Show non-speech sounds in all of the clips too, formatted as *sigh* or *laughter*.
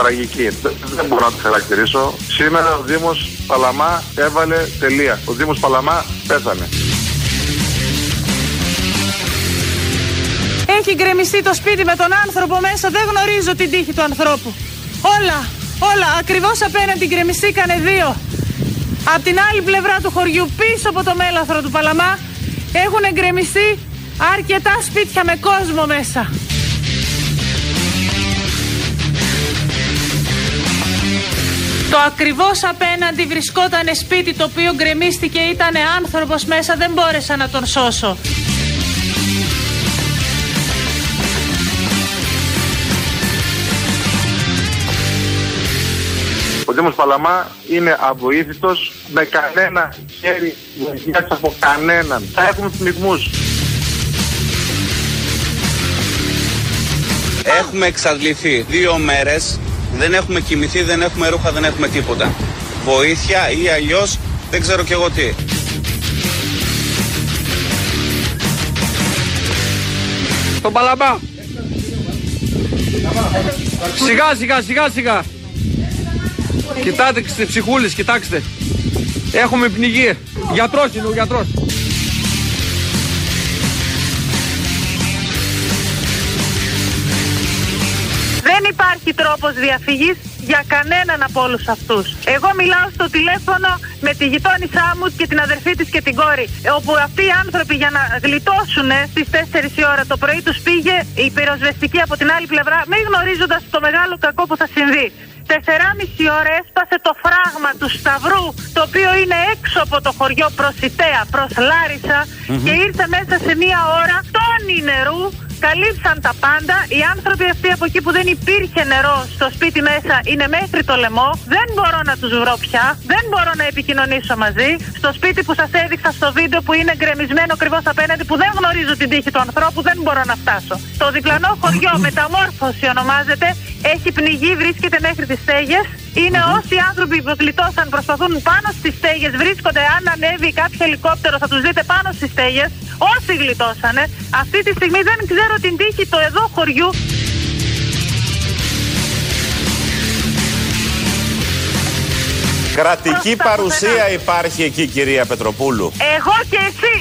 τραγική. Δεν, δεν μπορώ να τη χαρακτηρίσω. Σήμερα ο Δήμος Παλαμά έβαλε τελεία. Ο Δήμος Παλαμά πέθανε. Έχει γκρεμιστεί το σπίτι με τον άνθρωπο μέσα. Δεν γνωρίζω την τύχη του ανθρώπου. Όλα, όλα, ακριβώς απέναντι γκρεμιστήκανε δύο. Απ' την άλλη πλευρά του χωριού, πίσω από το μέλαθρο του Παλαμά, έχουν εγκρεμιστεί αρκετά σπίτια με κόσμο μέσα. Το ακριβώς απέναντι βρισκόταν σπίτι το οποίο γκρεμίστηκε, ήταν άνθρωπος μέσα, δεν μπόρεσα να τον σώσω. Ο Δήμος Παλαμά είναι αβοήθητος με κανένα χέρι βοηθειάς από κανέναν. Θα έχουμε πνιγμούς. Έχουμε εξαντληθεί δύο μέρες, δεν έχουμε κοιμηθεί, δεν έχουμε ρούχα, δεν έχουμε τίποτα. Βοήθεια ή αλλιώς δεν ξέρω κι εγώ τι. Τον Παλαμπά. Σιγά σιγά σιγά σιγά. Κοιτάξτε ψυχούλης, κοιτάξτε. Έχουμε πνιγεί. Γιατρός είναι ο γιατρός. Υπάρχει τρόπος διαφυγής για κανέναν από όλους αυτούς. Εγώ μιλάω στο τηλέφωνο με τη γειτόνισά μου και την αδερφή της και την κόρη. Όπου αυτοί οι άνθρωποι για να γλιτώσουν στις 4 η ώρα το πρωί τους πήγε η πυροσβεστική από την άλλη πλευρά, μη γνωρίζοντας το μεγάλο κακό που θα συμβεί. 4,5 ώρα έσπασε το φράγμα του Σταυρού, το οποίο είναι έξω από το χωριό προς Ιταία, προς λαρισα και ήρθε μέσα σε μία ώρα τόνι νερού καλύψαν τα πάντα. Οι άνθρωποι αυτοί από εκεί που δεν υπήρχε νερό στο σπίτι μέσα είναι μέχρι το λαιμό. Δεν μπορώ να τους βρω πια. Δεν μπορώ να επικοινωνήσω μαζί. Στο σπίτι που σας έδειξα στο βίντεο που είναι γκρεμισμένο ακριβώς απέναντι που δεν γνωρίζω την τύχη του ανθρώπου δεν μπορώ να φτάσω. Το διπλανό χωριό Μεταμόρφωση ονομάζεται. Έχει πνιγεί, βρίσκεται μέχρι τις στέγες. Είναι όσοι άνθρωποι που γλιτώσαν προσπαθούν πάνω στις στέγες, βρίσκονται. Αν ανέβει κάποιο ελικόπτερο, θα τους δείτε πάνω στις στέγες. Όσοι γλιτώσανε, αυτή τη στιγμή δεν ξέρω την τύχη του εδώ χωριού. Κρατική παρουσία υπάρχει εκεί, κυρία Πετροπούλου. Εγώ και εσύ.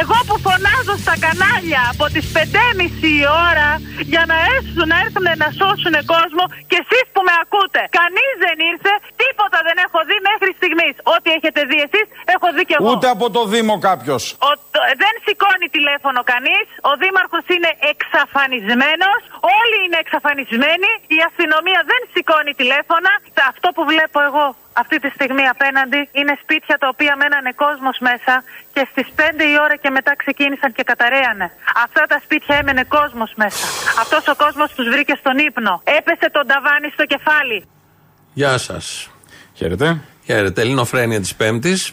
Εγώ που φωνάζω στα κανάλια από τις 5.30 η ώρα για να έρθουν, να έρθουν να σώσουν κόσμο και εσείς που με ακούτε. Κανείς δεν ήρθε, τίποτα δεν έχω δει μέχρι στιγμής. Ό,τι έχετε δει εσείς, έχω δει και εγώ. Ούτε από το Δήμο κάποιος. Ο, το- δεν σηκώνει τηλέφωνο κανείς. Ο Δήμαρχος είναι εξαφανισμένος. Όλοι είναι εξαφανισμένοι. Η αστυνομία δεν σηκώνει τηλέφωνα. Αυτό που βλέπω εγώ αυτή τη στιγμή απέναντι είναι σπίτια τα οποία μένανε κόσμος μέσα και στις 5 η ώρα και μετά ξεκίνησαν και καταραίανε. Αυτά τα σπίτια έμενε κόσμος μέσα. Αυτός ο κόσμος τους βρήκε στον ύπνο. Έπεσε τον ταβάνι στο κεφάλι. Γεια σας. Χαίρετε. Χαίρετε. Ελληνοφρένεια της Πέμπτης.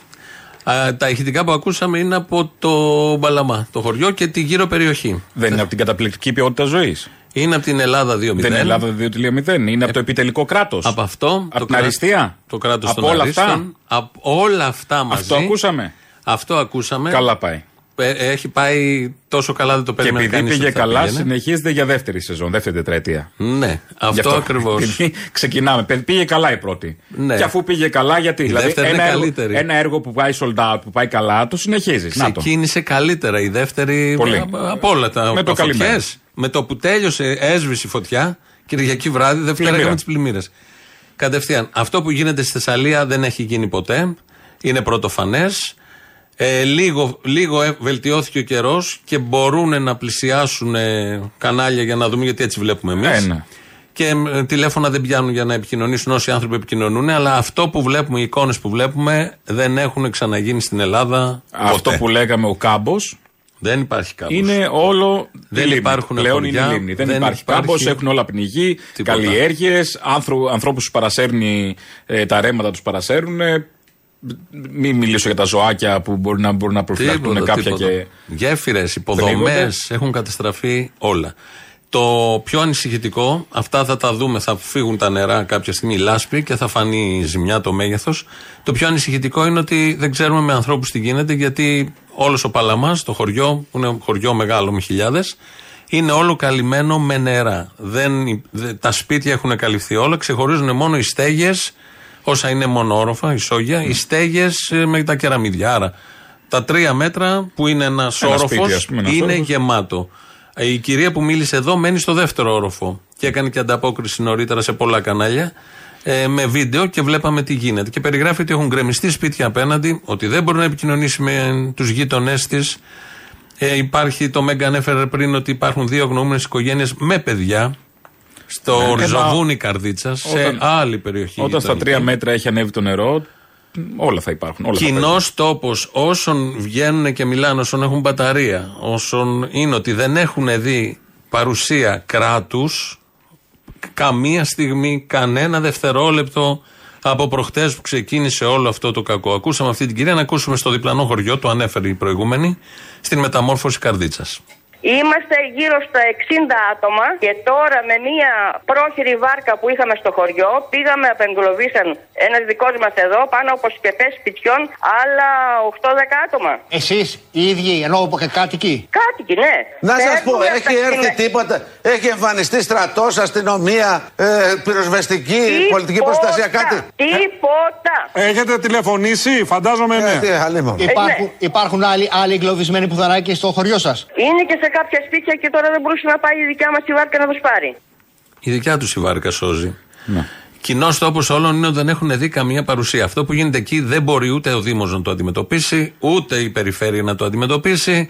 Τα ηχητικά που ακούσαμε είναι από το Μπαλαμά, το χωριό και τη γύρω περιοχή. Δεν είναι από την καταπληκτική ποιότητα ζωής. Είναι από την Ελλάδα 2.0. Δεν είναι Ελλάδα 2.0. Είναι από το επιτελικό κράτος. Από αυτό. Από το την κρά- αριστεία. Το κράτος Από των όλα Αρίστων. αυτά. Από όλα αυτά μαζί. Αυτό ακούσαμε. Αυτό ακούσαμε. Καλά πάει. Ε, Έχει πάει τόσο καλά, δεν το Και περίμενε επειδή κανείς πήγε ότι θα καλά, πήγαινε. συνεχίζεται για δεύτερη σεζόν, δεύτερη τετραετία. Ναι, Γι' αυτό ακριβώς. *laughs* Επειδή ξεκινάμε. Παι- Πήγε καλά η πρώτη. Ναι. Και αφού πήγε καλά, γιατί. Η δηλαδή, δεύτερη ένα, είναι έργο, καλύτερη. ένα έργο που πάει sold out, που πάει καλά, το συνεχίζεις. Να το. Ξεκίνησε καλύτερα η δεύτερη Πολύ. από- από όλα τα Με το από καλημέρα. φωτιές. Με το που τέλειωσε, έσβησε η φωτιά. Κυριακή βράδυ, Δευτέρα Πλημμύρα. είχαμε τις πλημμύρες. Κατευθείαν. Αυτό που γίνεται στη Θεσσαλία δεν έχει γίνει ποτέ. Είναι πρωτοφανές. Ε, λίγο λίγο ε, βελτιώθηκε ο καιρός και μπορούν να πλησιάσουν ε, κανάλια για να δούμε γιατί έτσι βλέπουμε εμείς. Ε, ναι. Και ε, τηλέφωνα δεν πιάνουν για να επικοινωνήσουν όσοι άνθρωποι επικοινωνούν, αλλά αυτό που βλέπουμε, οι εικόνες που βλέπουμε, δεν έχουν ξαναγίνει στην Ελλάδα. Αυτό ποτέ. που λέγαμε ο κάμπος Δεν υπάρχει κάπως. είναι όλο. Δεν η λίμνη. υπάρχουν Πλέον χωριά, είναι λίμνη. Δεν, δεν υπάρχει, υπάρχει κάμπος, έχουν όλα πνιγεί. τίποτα. Καλλιέργειες, ανθρώπους τους παρασέρνει ε, τα ρέματα τους παρασέρνουν. Ε, μην μιλήσω για τα ζωάκια που μπορεί να, μπορούν να προφυλαχτούν Τίποτα, κάποια τίποτα. και. Γέφυρες, υποδομές πνίγονται. έχουν καταστραφεί όλα. Το πιο ανησυχητικό, αυτά θα τα δούμε, θα φύγουν τα νερά κάποια στιγμή, η λάσπη και θα φανεί η ζημιά, το μέγεθος. Το πιο ανησυχητικό είναι ότι δεν ξέρουμε με ανθρώπους τι γίνεται, γιατί όλος ο Παλαμάς, το χωριό, που είναι χωριό μεγάλο με χιλιάδες, Είναι όλο καλυμμένο με νερά. Δεν, υ- δε- τα σπίτια έχουν καλυφθεί όλα. Ξεχωρίζουν μόνο οι στέγες, όσα είναι μονόροφα, ισόγεια, οι στέγες με τα κεραμίδια. Άρα τα τρία μέτρα που είναι ένα όροφο σπίτι, ας πούμε, ένας είναι όροφος. γεμάτο. Ε, Η κυρία που μίλησε εδώ μένει στο δεύτερο όροφο και έκανε και ανταπόκριση νωρίτερα σε πολλά κανάλια ε, με βίντεο και βλέπαμε τι γίνεται. Και περιγράφει ότι έχουν γκρεμιστεί σπίτια απέναντι, ότι δεν μπορεί να επικοινωνήσει με τους γείτονές της. Ε, υπάρχει, το Μέγκα ανέφερε πριν ότι υπάρχουν δύο γνώμενε οικογένειες με παιδιά στο Ναι, Ριζοβούνι Καρδίτσας, σε όταν- άλλη περιοχή. Όταν στα γειτονική. τρία μέτρα έχει ανέβει το νερό, όλα θα υπάρχουν. Όλα θα Κοινός παίζουν. τόπος όσων βγαίνουν και μιλάνε, όσων έχουν μπαταρία, όσων είναι ότι δεν έχουν δει παρουσία κράτους καμία στιγμή, κανένα δευτερόλεπτο από προχτές που ξεκίνησε όλο αυτό το κακό. Ακούσαμε αυτή την κυρία να ακούσουμε στο διπλανό χωριό, το ανέφερε η προηγούμενη, στην μεταμόρφωση καρδίτσας. Είμαστε γύρω στα 60 άτομα και τώρα με μια πρόχειρη βάρκα που είχαμε στο χωριό πήγαμε απεγκλωβίσαν ένας δικός μας εδώ πάνω από σκεφέ σπιτιών άλλα 8-10 άτομα. Εσείς οι ίδιοι, ενώ από και κάτοικοι; Κάτοικοι, ναι. Να σας πω, Παίρνουμε έχει τα έρθει ξυλα- τίποτα. Έχει εμφανιστεί στρατός, αστυνομία, ε, πυροσβεστική, πολιτική Τίποτα, προστασία, κάτι. Τίποτα. Έχετε τηλεφωνήσει, φαντάζομαι ναι. Ε, τι, αλίμονο. Υπάρχουν, υπάρχουν άλλοι, άλλοι εγκλωβισμένοι πουθενάκι στο χωριό σας; Είναι και σε κάποια σπίτια και τώρα δεν μπορούσε να πάει η δικιά μας η βάρκα να τους πάρει. Η δικιά τους η βάρκα σώζει. Κοινός τόπος όλων είναι ότι δεν έχουν δει καμία παρουσία. Αυτό που γίνεται εκεί δεν μπορεί ούτε ο Δήμος να το αντιμετωπίσει, ούτε η Περιφέρεια να το αντιμετωπίσει,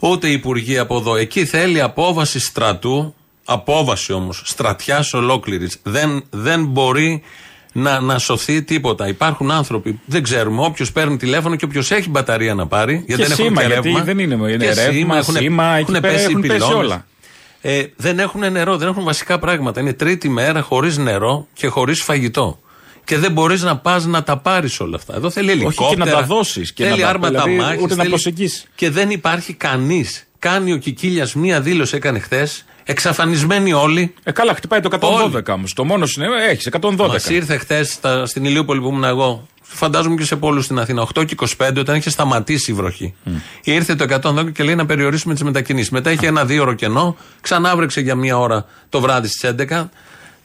ούτε η Υπουργοί από εδώ. Εκεί θέλει απόβαση στρατού, απόβαση όμως, στρατιάς ολόκληρης. Δεν, δεν μπορεί να, να σωθεί τίποτα. Υπάρχουν άνθρωποι, δεν ξέρουμε, όποιος παίρνει τηλέφωνο και όποιος έχει μπαταρία να πάρει, γιατί δεν έχουν σήμα, και γιατί ρεύμα. δεν είναι- είναι Και ρεύμα, έχουν- σήμα, εκεί έχουν πέρα πέσει οι έχουν πέσει πυλώνες. όλα. Ε, δεν έχουν νερό, δεν έχουν βασικά πράγματα. Είναι τρίτη μέρα χωρίς νερό και χωρίς φαγητό. Και δεν μπορείς να πας να τα πάρεις όλα αυτά. Εδώ θέλει Όχι ελικόπτερα. και να τα δώσεις και θέλει να τα- άρματα δηλαδή, μάχης, ούτε να θέλει- προσεγγίσεις. Και δεν υπάρχει κανείς. Κάνει ο Κικίλιας μία δήλωση, έκανε χθες. Εξαφανισμένοι όλοι. Ε, καλά, χτυπάει το 112 όμως. Το μόνος είναι έχεις 112. Μας ήρθε χθες στην Ηλίουπολη που ήμουν εγώ. Φαντάζομαι και σε πόλους στην Αθήνα. 8 και 25 όταν είχε σταματήσει η βροχή. Ήρθε το 112 και λέει να περιορίσουμε τις μετακινήσεις. Μετά είχε ένα δύο ώρο κενό. Ξανά βρέξε για μία ώρα το βράδυ στις 11.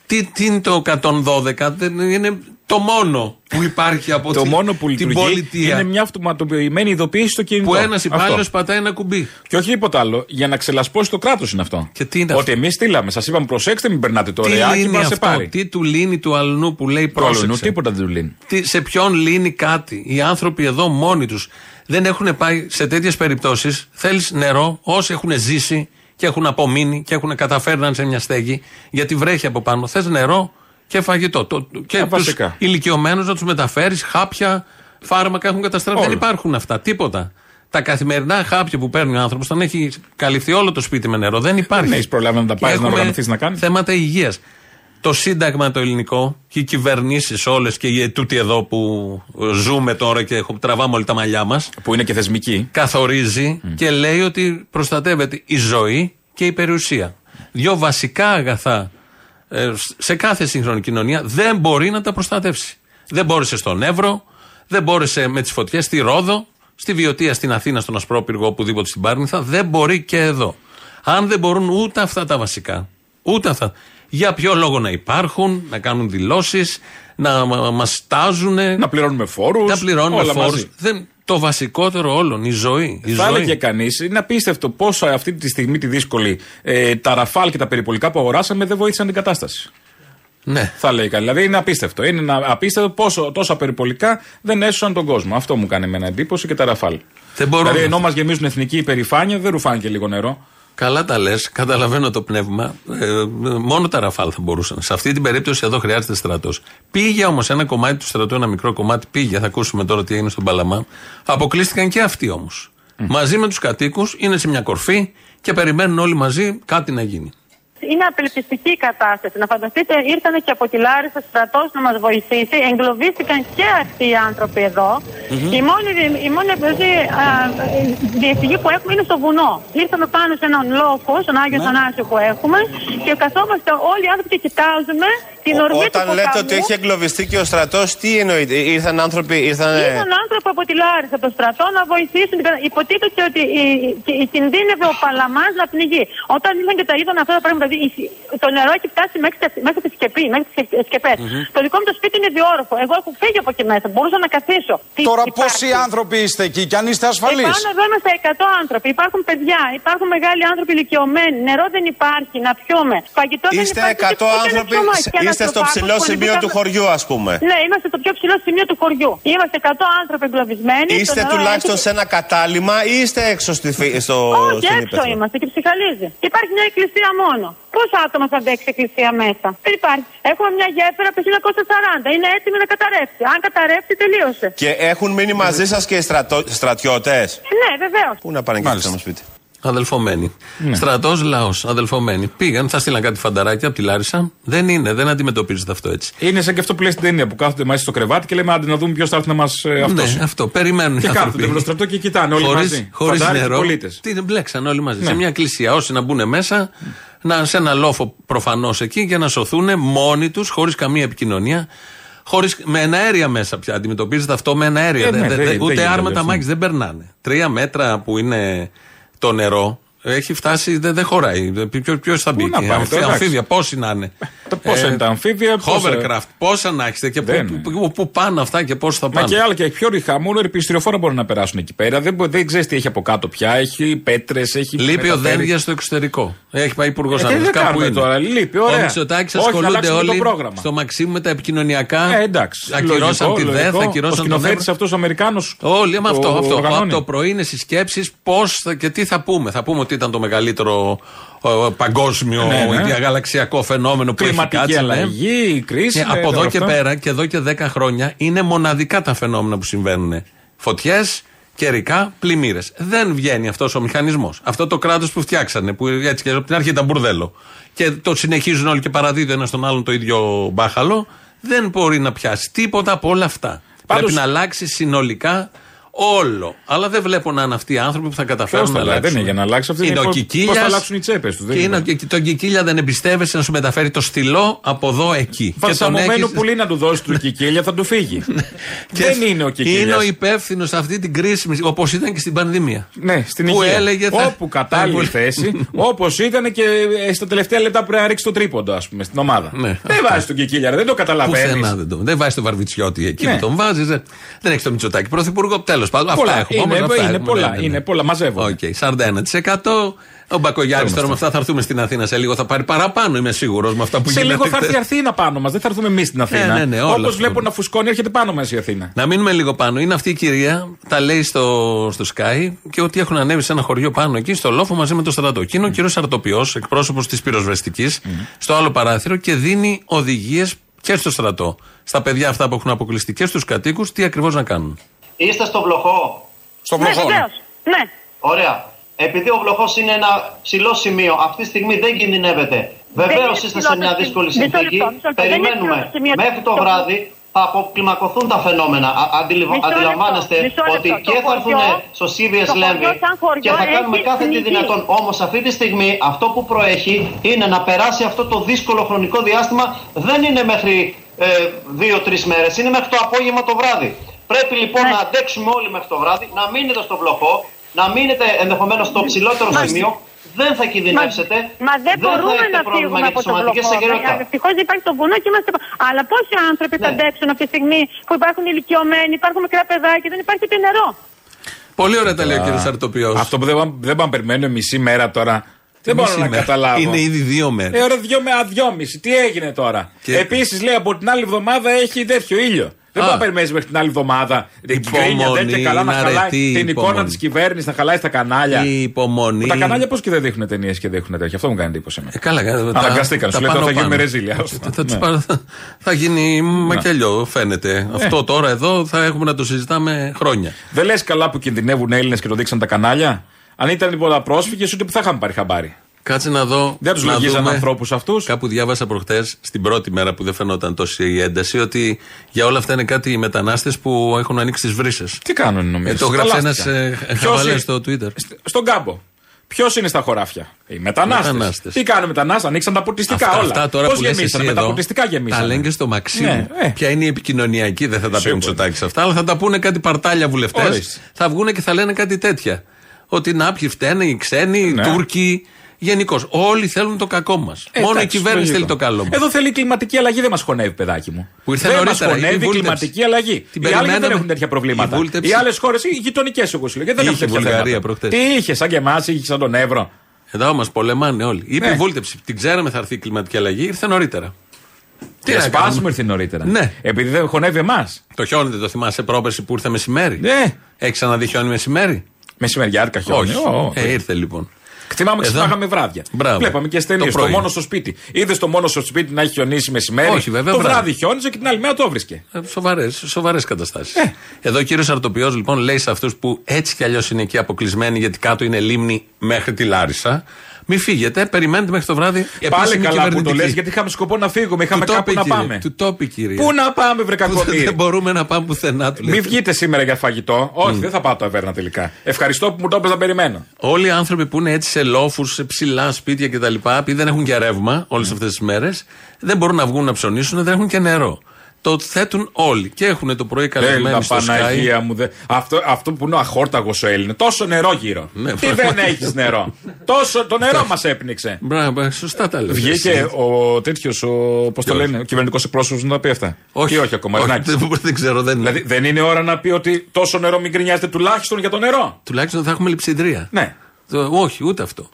Τι, τι είναι το 112, δεν είναι το μόνο που υπάρχει από το τη- μόνο που την λειτουργεί πολιτεία. είναι μια αυτοματοποιημένη ειδοποίηση στο κινητό. που ένας Αυτό. υπάλληλος πατάει ένα κουμπί. Και όχι τίποτα άλλο. Για να ξελασπώσει το κράτος είναι αυτό. Και τι είναι Ότι εμείς στείλαμε. Σας είπαμε προσέξτε, μην περνάτε το ρεάκι λύνει μας σε αυτό, πάρει. τι του λύνει του αλλού που λέει Το άλλο πρόσεξε. τίποτα δεν του λύνει. Τι, σε ποιον λύνει κάτι; Οι άνθρωποι εδώ μόνοι τους δεν έχουν πάει σε τέτοιες περιπτώσεις. Θέλεις νερό, όσοι έχουν ζήσει και έχουν απομείνει και έχουν καταφέρει να είναι σε μια στέγη, γιατί βρέχει από πάνω. Θες νερό και φαγητό. Το, και Τα τους βασικά. ηλικιωμένους να τους μεταφέρεις χάπια, φάρμακα έχουν καταστραφεί. Όλα. Δεν υπάρχουν αυτά. Τίποτα. Τα καθημερινά χάπια που παίρνει ο άνθρωπος, όταν έχει καλυφθεί όλο το σπίτι με νερό, δεν υπάρχει. Δεν έχεις προλάβει να τα Και πάρεις, να έχουμε οργανωθείς να κάνεις. Θέματα υγείας. Το Σύνταγμα το ελληνικό και οι κυβερνήσεις όλες και οι τούτοι εδώ που ζούμε τώρα και έχω- τραβάμε όλοι τα μαλλιά μας, Που είναι και θεσμική. καθορίζει και λέει ότι προστατεύεται η ζωή και η περιουσία. Δύο βασικά αγαθά ε, σε κάθε σύγχρονη κοινωνία δεν μπορεί να τα προστατεύσει. Δεν μπόρεσε στον Εύρο, δεν μπόρεσε με τις φωτιές στη Ρόδο, στη Βιωτία στην Αθήνα, στον Ασπρόπυργο, οπουδήποτε στην Πάρνηθα, δεν μπορεί και εδώ. Αν δεν μπορούν ούτε αυτά τα βασικά, ούτε αυτά. Για ποιο λόγο να υπάρχουν, να κάνουν δηλώσεις, να μα τάζουν. Να πληρώνουμε φόρους. Να πληρώνουμε φόρους. Το βασικότερο όλων, η ζωή. Η Θα ζωή. έλεγε κανείς, είναι απίστευτο πόσο αυτή τη στιγμή τη δύσκολη ε, τα ραφάλ και τα περιπολικά που αγοράσαμε δεν βοήθησαν την κατάσταση. Ναι. Θα λέει κανείς. Δηλαδή είναι απίστευτο. Είναι ένα- απίστευτο πόσο τόσα περιπολικά δεν έσωσαν τον κόσμο. Αυτό μου κάνει εμένα εντύπωση και τα ραφάλ. Δεν μπορούν. Δηλαδή ενώ μας γεμίζουν εθνική υπερηφάνεια, δεν ρουφάνε και λίγο νερό. Καλά τα λες, καταλαβαίνω το πνεύμα. Ε, μόνο τα ραφάλ θα μπορούσαν. Σε αυτή την περίπτωση εδώ χρειάζεται στρατός. Πήγε όμως ένα κομμάτι του στρατού, ένα μικρό κομμάτι πήγε. Θα ακούσουμε τώρα τι έγινε στον Παλαμά. Αποκλείστηκαν και αυτοί όμως. Μαζί με τους κατοίκους είναι σε μια κορφή και περιμένουν όλοι μαζί κάτι να γίνει. Είναι απελπιστική η κατάσταση. Να φανταστείτε, ήρθαν και από τη Λάρισα στρατός να μας βοηθήσει. Εγκλωβίστηκαν και αυτοί οι άνθρωποι εδώ. Η μόνη, η μόνη δηλαδή, α, διευθυντή που έχουμε είναι στο βουνό. Ήρθαμε πάνω σε έναν λόφο, στον Άγιο Ναι. Θανάσιο που έχουμε και καθόμαστε όλοι οι άνθρωποι και κοιτάζουμε την ορμή του Όταν λέτε ποταμού. ότι έχει εγκλωβιστεί και ο στρατός, τι εννοείται, ήρθαν άνθρωποι, ήρθαν. Ήρθαν άνθρωποι από τη Λάρισα, από το στρατό, να βοηθήσουν. την κατα- Υποτίθεται ότι η, η, η κινδύνευε ο Παλαμάς να πνιγεί. Όταν ήρθαν και τα είδαν αυτά τα πράγματα, δηλαδή η- το νερό έχει φτάσει μέχρι, τα- μέχρι τη σκεπή, μέχρι τις σκεπές. Το δικό μου το σπίτι είναι διόροφο. Εγώ έχω φύγει από εκεί μέσα. Μπορούσα να καθίσω. Τι Τώρα υπάρχει; πόσοι άνθρωποι είστε εκεί και αν είστε ασφαλείς; Επάνω εδώ είμαστε 100 άνθρωποι. Υπάρχουν παιδιά, υπάρχουν μεγάλοι άνθρωποι ηλικιωμένοι. Νερό δεν υπάρχει να πιούμε. Φαγητό δεν Είστε υπάρχει. 100 ούτε να άνθρωποι, πιούμε. Και ένας είστε στο τροπάκος ψηλό που σημείο του ανεβήκαμε- χωριού, ας πούμε. Ναι, είμαστε στο πιο ψηλό σημείο του χωριού. Είμαστε 100 άνθρωποι εγκλωβισμένοι. Το Είστε νερό τουλάχιστον έχει- σε ένα κατάλημα ή είστε έξω στη, φύ- στο, Όχι, στην έξω Ήπεθρο; είμαστε και ψυχαλίζει. Υπάρχει μια εκκλησία μόνο. Πόσα άτομα θα αντέξει η εκκλησία μέσα; Δεν υπάρχει. Έχουμε μια γέφυρα από το 1940. Είναι έτοιμη να καταρρεύσει. Αν καταρρεύσει, τελείωσε. Και έχουν μείνει μαζί σας και οι στρατο... στρατιώτες; Ναι, βεβαίως. Πού να πάνε και αυτοί Μάλιστα. Να μα πείτε. Αδελφομένοι. Στρατός, λαός. Αδελφομένοι. Πήγαν, θα στείλαν κάτι φανταράκια από τη Λάρισα. Δεν είναι, δεν αντιμετωπίζεται αυτό έτσι. Είναι σαν και αυτό που λέει στην ταινία που κάθονται μαζί στο κρεβάτι και λέμε άντε να δούμε ποιος θα έρθει να μας ε, αυτός. Ναι, αυτό. Περιμένουν Και οι άνθρωποι. κάθονται με το στρατό και κοιτάνε όλοι χωρίς, μαζί. Χωρίς Φαντάροι και νερό. πολίτες. Τι δεν μπλέξαν όλοι μαζί. Ναι. Σε μια εκκλησία. Όσοι να μπουν μέσα, να, σε ένα λόφο προφανώς εκεί για να σωθούν μόνοι τους, χωρίς καμία επικοινωνία. Χωρίς, με εναέρια μέσα πια. Αντιμετωπίζεται αυτό με εναέρια. Ε, Δεν- ναι, δεν- δεν- δεν- δεν ούτε γίνεται άρματα αλλιώς, μάχης δεν περνάνε. Τρία μέτρα που είναι το νερό. Έχει φτάσει, δεν δεν χωράει. Ποιος θα μπει να εκεί. πάει, Αμφι- τώρα, εντάξει. Αμφίβια, πόσοι να είναι; Τα πόσα είναι τα αμφίβια, πόσα- Hovercraft, πόσα να έχετε και πού- Δεν πού- πού πού πάνε αυτά και πώς θα Μα πάνε; και άλλα και πιο ρηχά, μόνο επιστηριοφόρα μπορούν να περάσουν εκεί πέρα. Δεν, μπο- δεν ξέρεις τι έχει από κάτω πια. Έχει πέτρες, έχει. Λείπει ο μεταφέρει. Δένδια στο εξωτερικό. Έχει πάει υπουργός Ε, τι Άμυνα. δεν Κάπου κάνουμε είναι. τώρα, λείπει, ωραία. Ο Μητσοτάκης Όχι, να ασχολούνται αλλάξουμε το όλοι πρόγραμμα. στο Μαξίμου με τα επικοινωνιακά. Ε, εντάξει. Ακυρώσαν λογικό, τη ΔΕΘ, λογικό. ακυρώσαν Ο τον σκηνοθέτης Εύρο. αυτός ο Αμερικάνος. Όλοι με αυτό. αυτό. Από το πρωί είναι στι σκέψει πώ και τι θα πούμε. Θα πούμε ότι ήταν το μεγαλύτερο ο, παγκόσμιο Ναι, ναι. διαγαλαξιακό φαινόμενο που Κλιματική έχει κάτσει. ναι. αλλαγή, η κρίση. Και ναι, από εδώ τώρα και αυτά. πέρα και εδώ και 10 χρόνια είναι μοναδικά τα φαινόμενα που συμβαίνουν. Φωτιές, καιρικά, πλημμύρες. Δεν βγαίνει αυτός ο μηχανισμός. Αυτό το κράτος που φτιάξανε, που έτσι και από την αρχή ήταν μπουρδέλο. Και το συνεχίζουν όλοι και παραδίδουν ένας στον άλλον το ίδιο μπάχαλο. Δεν μπορεί να πιάσει τίποτα από όλα αυτά. Πάντως- Πρέπει να αλλάξει συνολικά όλο. Αλλά δεν βλέπω να είναι αυτοί οι άνθρωποι που θα καταφέρουν Ποιος να θα αλλάξει, αλλάξουν. δεν είναι για να αλλάξει. Αυτή είναι είναι ο πώς- Κικίλιας πώς θα αλλάξουν οι τσέπες τους, δεν Και είναι είναι. ο- και τον Κικίλια δεν εμπιστεύεσαι να σου μεταφέρει το στυλό από εδώ εκεί. Και τον Φασαμωμένο έχεις- πουλί να του δώσει του Κικίλια θα του φύγει. *laughs* Δεν είναι ο Κικίλιας. Είναι ο υπεύθυνος σε αυτή την κρίσιμη, όπως ήταν και στην πανδημία. Ναι, στην Που υγεία. έλεγε θα- Όπου κατάλληλη θα- θέση, *laughs* όπως ήταν και ε, στα τελευταία λεπτά που πρέπει να ρίξει το τρίποντο, ας πούμε, στην ομάδα. Ναι. Δεν βάζει τον Κικίλια, ρε, δεν το Πουθενά καταλαβαίνει. δεν το. Δεν βάζει τον Βαρβιτσιώτη εκεί Ναι. που τον βάζεις. Δεν, δεν έχεις το Μητσοτάκι πρωθυπουργό. Τέλος πάντων. Πολλά, Αυτά έχουμε. είναι, όμως, αυτά είναι έχουμε, πολλά, ναι, ναι, ναι. είναι πολλά, μαζεύω. Οκ, 41%. Ο Μπακογιάννης τώρα με αυτά θα έρθουμε στην Αθήνα σε λίγο. Θα πάρει παραπάνω, είμαι σίγουρος με αυτά που Σε γίνεται. λίγο θα έρθει η χτες. Αθήνα πάνω μας, δεν θα έρθουμε εμείς στην Αθήνα. ναι, ναι, όλα Όπως αυτό. βλέπω να φουσκώνει, έρχεται πάνω μας η Αθήνα. Να μείνουμε λίγο πάνω. Είναι αυτή η κυρία, τα λέει στο, στο ΣΚΑΪ και ότι έχουν ανέβει σε ένα χωριό πάνω εκεί, στο λόφο μαζί με το στρατό. Και είναι ο κύριος Αρτοπιό, εκπρόσωπος της πυροσβεστικής, στο άλλο παράθυρο και δίνει οδηγίες και στο στρατό. Στα παιδιά αυτά που έχουν αποκλειστεί και στους κατοίκους, τι ακριβώς να κάνουν. Είστε στο βλοχό. Στο Ναι, βλοχό. βεβαίως. Ναι. Ωραία. Επειδή ο βλοχός είναι ένα ψηλό σημείο, αυτή τη στιγμή δεν κινδυνεύετε. Βεβαίως είναι είστε σε ψηλό μια το δύσκολη σημείο. Μισό συνθήκη. λεπτό, μισό λεπτό. Δεν είναι Περιμένουμε. ψηλό το σημείο. Μέχρι το Το- βράδυ θα αποκλιμακωθούν τα φαινόμενα. Α- αντιληβα- Μισό λεπτό, Αντιλαμβάνεστε μισό λεπτό. ότι Το και θα έρθουν χωριό- στο Σίβιες το χωριό Λέμβη σαν χωριό και θα κάνουμε έχει κάθε τι πνιγεί. δυνατόν. Όμως αυτή τη στιγμή αυτό που προέχει είναι να περάσει αυτό το δύσκολο χρονικό διάστημα. Δεν είναι μέχρι ε, δύο-τρεις μέρες, είναι μέχρι το απόγευμα το βράδυ. Πρέπει λοιπόν Ναι. να αντέξουμε όλοι μέχρι το βράδυ, να μείνετε στο βλοχό, να μείνετε ενδεχομένως στο ψηλότερο σημείο. Δεν θα κινδυνεύσετε. Μα δεν θα μπορούμε έχετε να πρόβλημα φύγουμε για από τη το σωματική βλοχό. εγκαιρότητα. Ευτυχώ υπάρχει το βουνό και είμαστε. Αλλά πόσοι άνθρωποι θα Ναι. αντέξουν αυτή τη στιγμή που υπάρχουν ηλικιωμένοι, υπάρχουν μικρά παιδάκια, δεν υπάρχει και νερό; Πολύ ωραία τα λέει ο κύριος Αρτοπιό. Αυτό που δεν, πάμε- δεν πάμε να περιμένουμε μισή μέρα τώρα. Δεν μπορώ να καταλάβω. Είναι ήδη δύο μέρες. Ε, ωραία, δυο με α, δυόμιση. Τι έγινε τώρα; Και- Επίσης λέει από την άλλη εβδομάδα έχει τέτοιο ήλιο. Δεν Α. μπορεί να περιμένεις μέχρι την άλλη εβδομάδα. Δεν Υπομονή, γκρίνια τέτοια καλά να είναι χαλάει αρετή την εικόνα υπομονή. της κυβέρνησης, να χαλάει στα κανάλια. Η υπομονή. Που Τα κανάλια πώς και δεν δείχνουν ταινίες και δείχνουν τέτοια. Αυτό μου κάνει εντύπωση. εμένα. Ε, καλά, ε, τα- Αναγκαστήκαν. τα Σου λέει τώρα πάνω θα γίνουμε πάνω. ρεζίλια. Θα, θα τους Ναι. πάρω- θα- θα γίνει μακελιό, φαίνεται. Αυτό τώρα εδώ θα έχουμε να το συζητάμε χρόνια. Δεν λες καλά που κινδυνεύουν Έλληνες και το δείξαν τα κανάλια; Αν ήταν τίποτα πρόσφυγε, ούτε που θα είχαν πάρει χαμπάρι. Κάτσε να δω. Δεν τους να λογίζαν δούμε. ανθρώπους αυτούς. Κάπου διάβασα προχτές, στην πρώτη μέρα που δεν φαινόταν τόση η ένταση, ότι για όλα αυτά είναι κάτι οι μετανάστες που έχουν ανοίξει τις βρύσες. Τι κάνουν νομίζω. Ε, το γράψε ένας Ποιος χαβαλέ είναι- στο Twitter. Στον κάμπο. Ποιος είναι στα χωράφια, Οι μετανάστες. Μετανάστες. Τι κάνουν οι μετανάστες, ανοίξαν τα ποτιστικά Αυτά, όλα. αυτά τώρα Πώς που λες γεμίσανε, εσύ με τα εδώ, ποτιστικά γεμίσανε. Τα λένε και στο Μαξίμου. Ναι, ε. Ποια είναι η επικοινωνιακή, δεν θα τα πει ο Σίγουρα. Μητσοτάκη αυτά, αλλά θα τα πούνε κάτι παρτάλια βουλευτές. Ορίστε. Θα βγουν και θα λένε κάτι τέτοια. Ότι να, ποιοι φταίνε, οι ξένοι, οι Ναι. Τούρκοι. Γενικώς. Όλοι θέλουν το κακό μας. Ε, Μόνο η εντάξει, κυβέρνηση λογικό. θέλει το καλό μας. Εδώ θέλει κλιματική αλλαγή, δεν μας χωνεύει, παιδάκι μου. Που ήρθε δεν μας νωρίτερα, η χωνεύει βούλτεψη. κλιματική αλλαγή. Την οι άλλοι δεν περιμέναμε. έχουν τέτοια προβλήματα; Η βούλτεψη. Οι άλλες χώρες, οι γειτονικές, εγώ σου λέω, δεν Είχε έχουν τέτοια Βουλγαρία θέματα; προχτές; Τι είχε, σαν και εμάς, είχε σαν τον Εύρο. Εδώ μας πολεμάνε όλοι. Είπε Ναι. η βούλτεψη. Την ξέραμε θα έρθει η κλιματική αλλαγή, ήρθε νωρίτερα. Τι να να σπάσουμε κάνουμε; ήρθε νωρίτερα. Ναι. Επειδή δεν χωνεύει εμάς. Το χιόνι δεν το θυμάσαι πρόπερση που ήρθε μεσημέρι; Ναι. Έχεις ξαναδεί χιόνι μεσημέρι; Μεσημεριάτικα χιόνι. Όχι. Ω, ω. Ε, ήρθε λοιπόν. Θυμάμαι Εδώ. ξυπνάγαμε βράδια. Μπράβο. Βλέπαμε και Το ταινίε. Το πρωί. μόνο στο σπίτι. Είδες το μόνο στο σπίτι να έχει χιονίσει μεσημέρι; Όχι, βέβαια, Το βράδυ. βράδυ χιόνιζε και την άλλη μέρα το βρίσκε. Σοβαρές σοβαρές καταστάσεις. Ε. Εδώ ο κύριος Αρτοπιό λοιπόν λέει σε αυτούς που έτσι κι αλλιώς είναι εκεί αποκλεισμένοι γιατί κάτω είναι λίμνη μέχρι τη Λάρισα. Μην φύγετε, περιμένετε μέχρι το βράδυ. Πάλι επίσημη καλά που το κυβερνητική. λες, γιατί είχαμε σκοπό να φύγουμε. Είχαμε Του το κάπου είπε, να κύριε. πάμε. Του το είπε, κύριε. Πού να πάμε, βρε Που δεν- κακομοίρη; Δεν μπορούμε να πάμε πουθενά του. λέει. Μην βγείτε σήμερα για φαγητό. Όχι, δεν θα πάω το αβέρνα τελικά. Ευχαριστώ που μου το έπαιζα να περιμένω. Όλοι οι άνθρωποι που είναι έτσι σε λόφους, σε ψηλά σπίτια κτλ., επειδή δεν έχουν και ρεύμα όλες αυτές τις μέρες, δεν μπορούν να βγουν να ψωνίσουν, δεν έχουν και νερό. Το θέτουν όλοι και έχουν το πρωί Έλα, καλεσμένοι στο Sky. Παναγία μου. Δε... Αυτό, αυτό που είναι ο αχόρταγος ο Έλληνας. Τόσο νερό γύρω. Ναι, Τι δεν πραγματικά. έχεις νερό. Τόσο το νερό μας έπνιξε. Μπράβο, σωστά τα λέω. Βγήκε ο τέτοιος, ο. Πώς το Ποιος; λένε, ο κυβερνητικός εκπρόσωπος να τα πει αυτά. Όχι, Ή όχι ακόμα. όχι, Ρινάκης. δεν, δεν ξέρω, δεν είναι. Δηλαδή δεν είναι ώρα να πει ότι τόσο νερό μην γκρινιάζετε τουλάχιστον για το νερό. Τουλάχιστον θα έχουμε λειψιδρία. Ναι. Το- όχι, ούτε αυτό.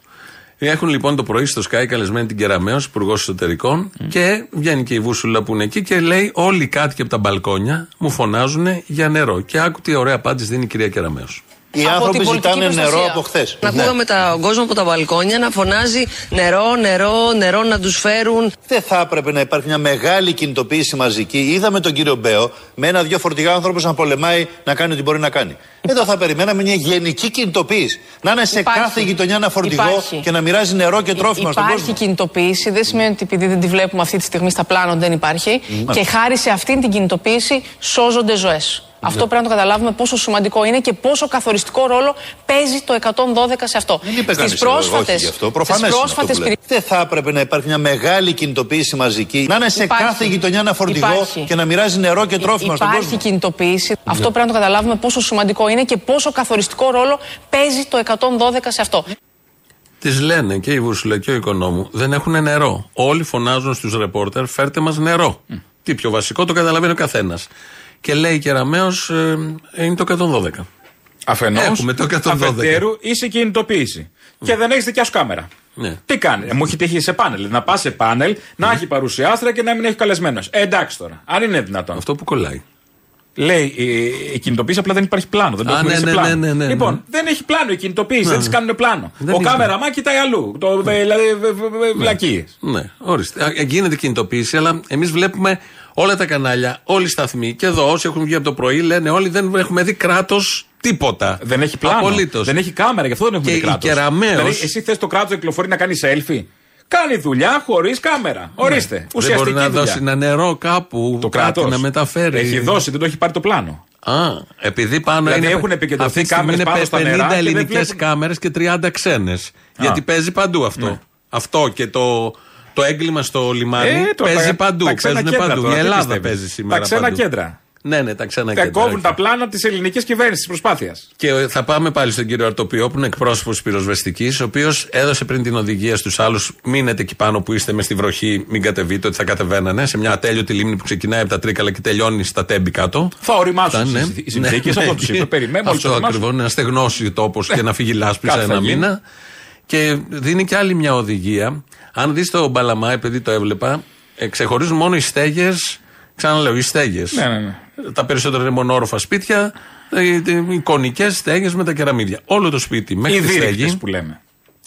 Έχουν λοιπόν το πρωί στο Sky καλεσμένη την Κεραμέο, υπουργός εσωτερικών, και βγαίνει και η Βούσουλα που είναι εκεί και λέει: Όλοι οι κάτοικοι από τα μπαλκόνια μου φωνάζουν για νερό. Και άκου τι ωραία απάντηση δίνει η κυρία Κεραμέο. Οι Από άνθρωποι την πολιτική ζητάνε νερό προστασία. από χθες. Να ακούγαμε τον κόσμο από τα μπαλκόνια να φωνάζει νερό, νερό, νερό να τους φέρουν. Δεν θα έπρεπε να υπάρχει μια μεγάλη κινητοποίηση μαζική. Είδαμε τον κύριο Μπέο με ένα-δυο φορτηγά άνθρωπος να πολεμάει να κάνει ό,τι μπορεί να κάνει. Εδώ θα περιμέναμε μια γενική κινητοποίηση. Να είναι σε Υπάρχει. κάθε γειτονιά ένα φορτηγό Υπάρχει. και να μοιράζει νερό και τρόφιμα στον Υπάρχει κόσμο. κινητοποίηση, δεν σημαίνει ότι επειδή δεν τη βλέπουμε αυτή τη στιγμή στα πλάνο δεν υπάρχει. Και χάρη σε αυτήν την κινητοποίηση σώζονται ζωές. Αυτό πρέπει να το καταλάβουμε πόσο σημαντικό είναι και πόσο καθοριστικό ρόλο παίζει το 112 σε αυτό. Δεν είπε κανείς Στις εγώ, πρόσφατες, όχι γι' αυτό. στις Προφανές είναι αυτό πρόσφατες που λέει. Δεν θα έπρεπε να υπάρχει μια μεγάλη κινητοποίηση μαζική. Να είναι σε Υπάρχει. κάθε γειτονιά ένα φορτηγό Υπάρχει. και να μοιράζει νερό και τρόφιμα στον Υπάρχει κόσμο. κινητοποίηση. Αυτό πρέπει να το καταλάβουμε πόσο σημαντικό είναι και πόσο καθοριστικό ρόλο παίζει το 112 σε αυτό. Τη λένε και η Βούσουλα και ο Οικονόμου δεν έχουν νερό. Όλοι φωνάζουν στους ρεπόρτερ: Φέρτε μας νερό. Τι πιο βασικό το καταλαβαίνει ο καθένας. Και λέει η Κεραμέο: ε, Είναι το 112. Αφενός, Έχουμε το 112. αφετέρου είσαι κινητοποίηση. Και δεν έχεις δικιά σου κάμερα. Ναι. Τι κάνει, ε, μου έχει τύχει σε πάνελ. Να πας σε πάνελ, να έχει παρουσιάστρα και να μην έχει καλεσμένο. Ε, εντάξει τώρα, αν είναι δυνατόν. Αυτό που κολλάει. Λέει η, η κινητοποίηση απλά δεν υπάρχει πλάνο. Δεν το Α, έχουμε ναι, σε ναι, πλάνο. ναι, ναι, ναι, λοιπόν, ναι. δεν έχει πλάνο η κινητοποίηση, Ναι, δεν τι ναι. κάνουν πλάνο. Δεν ο έχει κάμεραμά κοιτάει αλλού. Το, δηλαδή, βλακίες. Ναι, ορίστε. Α, Γίνεται κινητοποίηση, αλλά εμείς βλέπουμε όλα τα κανάλια, όλοι οι σταθμοί και εδώ όσοι έχουν βγει από το πρωί λένε όλοι δεν έχουμε δει κράτος τίποτα. Δεν έχει πλάνο. Απολύτως. Δεν έχει κάμερα, γι' αυτό δεν έχουμε Και δει κράτος. η Κεραμέως- Δηλαδή, εσύ θες το κράτος να κυκλοφορεί να κάνει selfie. Κάνει δουλειά χωρίς κάμερα. Ορίστε. Δεν Ουσιαστική μπορεί να δουλειά. δώσει ένα νερό κάπου, Το κάτι κράτος να μεταφέρει. Έχει δώσει, δεν το έχει πάρει το πλάνο. Α, επειδή πάνω Δηλαδή είναι. έχουν επικεντρωθεί αυτή τη στιγμή κάμερες είναι πάνω στα νερά 50 και δεν ελληνικές βλέπουν- κάμερες και 30 ξένες. Γιατί παίζει παντού αυτό. Ναι. Αυτό και το, το έγκλημα στο λιμάνι Ε, τώρα παίζει τα- παντού. τα ξένα Παίζουν κέντρα παντού. τώρα, Η τι Ελλάδα πιστεύεις; παίζει σήμερα. Τα ξένα παντού. κέντρα. Ναι, ναι, τα ξένα Θα κέντρα. κόβουν όχι. τα πλάνα της ελληνικής κυβέρνησης τη προσπάθειας. Και θα πάμε πάλι στον κύριο Αρτοπιό, που είναι εκπρόσωπος της πυροσβεστικής, ο οποίος έδωσε πριν την οδηγία στους άλλους: Μείνετε εκεί πάνω που είστε με στη βροχή, μην κατεβείτε, ότι θα κατεβαίνανε. Σε μια ατέλειωτη λίμνη που ξεκινάει από τα Τρίκαλα και τελειώνει στα τέμπη κάτω. Θα οριμάσουν Αυτά, ναι. οι- οι συνθήκες, Ναι, αυτό ναι. του είπε. Περιμένουμε όλοι Αυτό ακριβώς, να στεγνώσει ο τόπος και να φύγει λάσπη σε Κάτι θα ένα γίνει. μήνα. Και δίνει και άλλη μια οδηγία. Αν δεις το Μπαλαμά, επειδή το έβλεπα, ε, ξεχωρίζουν μόνο οι στέγες. Ξαναλέω, οι στέγες. Ναι, ναι, ναι. Τα περισσότερα είναι μονόροφα σπίτια, ε, εικονικές στέγες με τα κεραμίδια. Όλο το σπίτι μέχρι Οι τη δίρυκτες στέγη. που λέμε.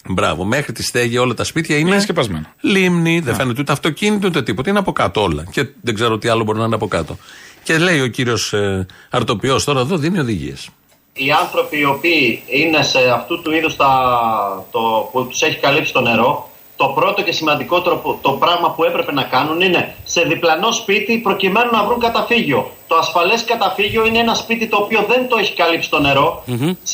Μπράβο, μέχρι τη στέγη όλα τα σπίτια είναι. Είναι σκεπασμένα. Λίμνη, δεν φαίνεται ούτε αυτοκίνητο ούτε τίποτα. Είναι από κάτω όλα. Και δεν ξέρω τι άλλο μπορεί να είναι από κάτω. Και λέει ο κύριος ε, Αρτοπιό τώρα εδώ δίνει οδηγίες. Οι άνθρωποι οι οποίοι είναι σε αυτού του είδους τα, το, που τους έχει καλύψει το νερό, το πρώτο και σημαντικότερο που- το πράγμα που έπρεπε να κάνουν είναι σε διπλανό σπίτι προκειμένου να βρουν καταφύγιο. Το ασφαλές καταφύγιο είναι ένα σπίτι το οποίο δεν το έχει καλύψει το νερό.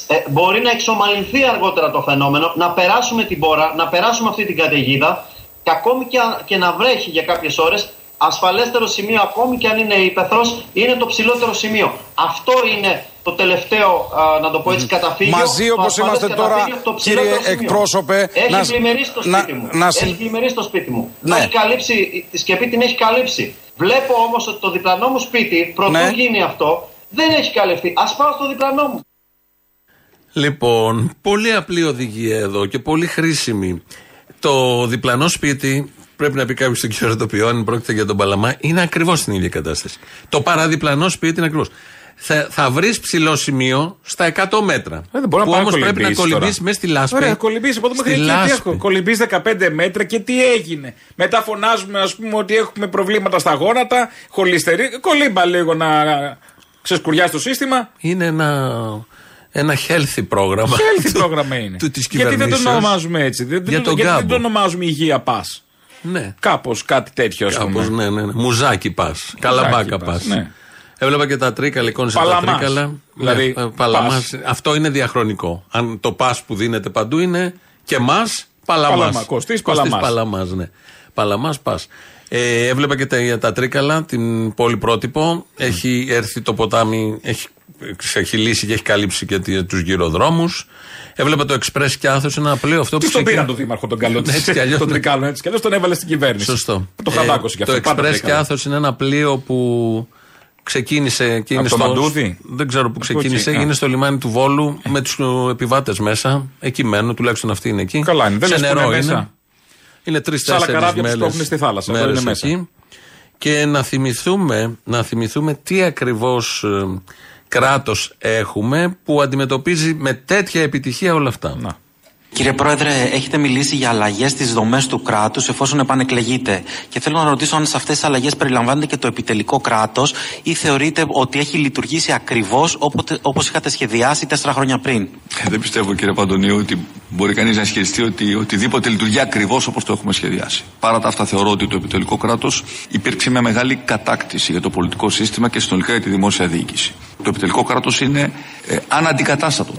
Ε, μπορεί να εξομαλυνθεί αργότερα το φαινόμενο, να περάσουμε την πόρα, να περάσουμε αυτή την καταιγίδα και ακόμη και, αν- και να βρέχει για κάποιες ώρες, ασφαλέστερο σημείο ακόμη και αν είναι υπεθρός, είναι το ψηλότερο σημείο. Αυτό είναι το τελευταίο, α, να το πω έτσι, καταφύγιο. Μαζί το όπως ασφαλές είμαστε τώρα, καταφύγιο, το ψηλότερο κύριε σημείο. εκπρόσωπε, Έχει να- πλημμυρίσει το να- σπίτι μου. να συ- Έχει πλημμυρίσει το σπίτι μου. Ναι. Το έχει καλύψει, τη σκεπή την έχει καλύψει. Βλέπω όμως ότι το διπλανό μου σπίτι, πρωτού Ναι. γίνει αυτό, δεν έχει καλυφθεί. Ας πάω στο διπλανό μου. Λοιπόν, πολύ απλή οδηγία εδώ και πολύ χρήσιμη. Το διπλανό σπίτι, πρέπει να πει κάποιος στον κύριο Ρετοπιό, αν πρόκειται για τον Παλαμά, είναι ακριβώς στην ίδια κατάσταση. Το παραδιπλανό σπίτι είναι ακριβώς. Θα, θα βρεις ψηλό σημείο στα 100 μέτρα. Ε, δεν μπορεί που να πάει όμως να πρέπει να κολυμπήσεις κολυμπήσεις τώρα. μέσα στη λάσπη. Ωραία, κολυμπήσεις από εδώ Στη μέχρι εκεί. Τι λάσπη. έχω, κολυμπήσεις 15 μέτρα και τι έγινε. Μετά φωνάζουμε, ας πούμε, ότι έχουμε προβλήματα στα γόνατα, χολυστερή. Κολύμπα λίγο να ξεσκουριάσει το σύστημα. Είναι ένα, ένα healthy πρόγραμμα. Healthy πρόγραμμα είναι. του- της γιατί δεν το κυβερνήσεως. ονομάζουμε έτσι. Δεν, Για δεν, τον γιατί δεν κάμπο. το ονομάζουμε υγεία πας. Ναι. Κάπως κάτι τέτοιο, ας πούμε. Κάπως, ναι, ναι, ναι. Μουζάκι πας. Καλαμπάκα πας. πας, ναι. Έβλεπα και τα τρίκα εικόνες τα Παλαμάς. τρίκαλα. Δηλαδή, Ναι, ε, παλαμάς. πας. Αυτό είναι διαχρονικό. Αν το πας που δίνεται παντού είναι και μας παλαμάς. Παλαμά, Κωστής Παλαμάς. Παλαμάς, ναι. Παλαμάς πας. Ε, έβλεπα και τα, τα τρίκαλα, την πόλη πρότυπο. Έχει έρθει το ποτάμι, έχει ξεχυλήσει και έχει καλύψει και τους γυροδρόμους. Έβλεπα το Express και Άθος, ένα πλοίο αυτό Τι που τον ξεκινά- πήραν τον Δήμαρχο τον καλό τη. Έτσι κι αλλιώς, Τον ναι. Τρικάλων έτσι κι αλλιώς τον έβαλε στην κυβέρνηση. Σωστό. Το χαντάκωσε κι Ε, αυτό. Το πάντα Express το και έκανε. Άθος είναι ένα πλοίο που ξεκίνησε και είναι Από το στο. Μαντούδι; Δεν ξέρω που ξεκίνησε. εκεί, α. είναι στο λιμάνι του Βόλου με τους επιβάτες μέσα. Εκεί μένουν, τουλάχιστον αυτοί είναι εκεί. Καλά είναι. Δεν Σε λες που νερό είναι είναι. μέσα. Είναι Σ' άλλα τρει-τέσσερι καράβια που μέρες. σπρώχνουν στη θάλασσα. Εδώ είναι μέσα. εκεί. Και να θυμηθούμε, να θυμηθούμε τι ακριβώς κράτος έχουμε που αντιμετωπίζει με τέτοια επιτυχία όλα αυτά. Κύριε Πρόεδρε, έχετε μιλήσει για αλλαγές στις δομές του κράτους εφόσον επανεκλεγείτε. Και θέλω να ρωτήσω αν σε αυτές τις αλλαγές περιλαμβάνεται και το επιτελικό κράτος ή θεωρείτε ότι έχει λειτουργήσει ακριβώς όπως είχατε σχεδιάσει τέσσερα χρόνια πριν. Ε, Δεν πιστεύω κύριε Παντονίου ότι μπορεί κανείς να ισχυριστεί ότι οτιδήποτε λειτουργεί ακριβώς όπως το έχουμε σχεδιάσει. Παρά τα αυτά, θεωρώ ότι το επιτελικό κράτος υπήρξε μια μεγάλη κατάκτηση για το πολιτικό σύστημα και συνολικά για τη δημόσια διοίκηση. Το επιτελικό κράτος είναι ε, αναντικατάστατο.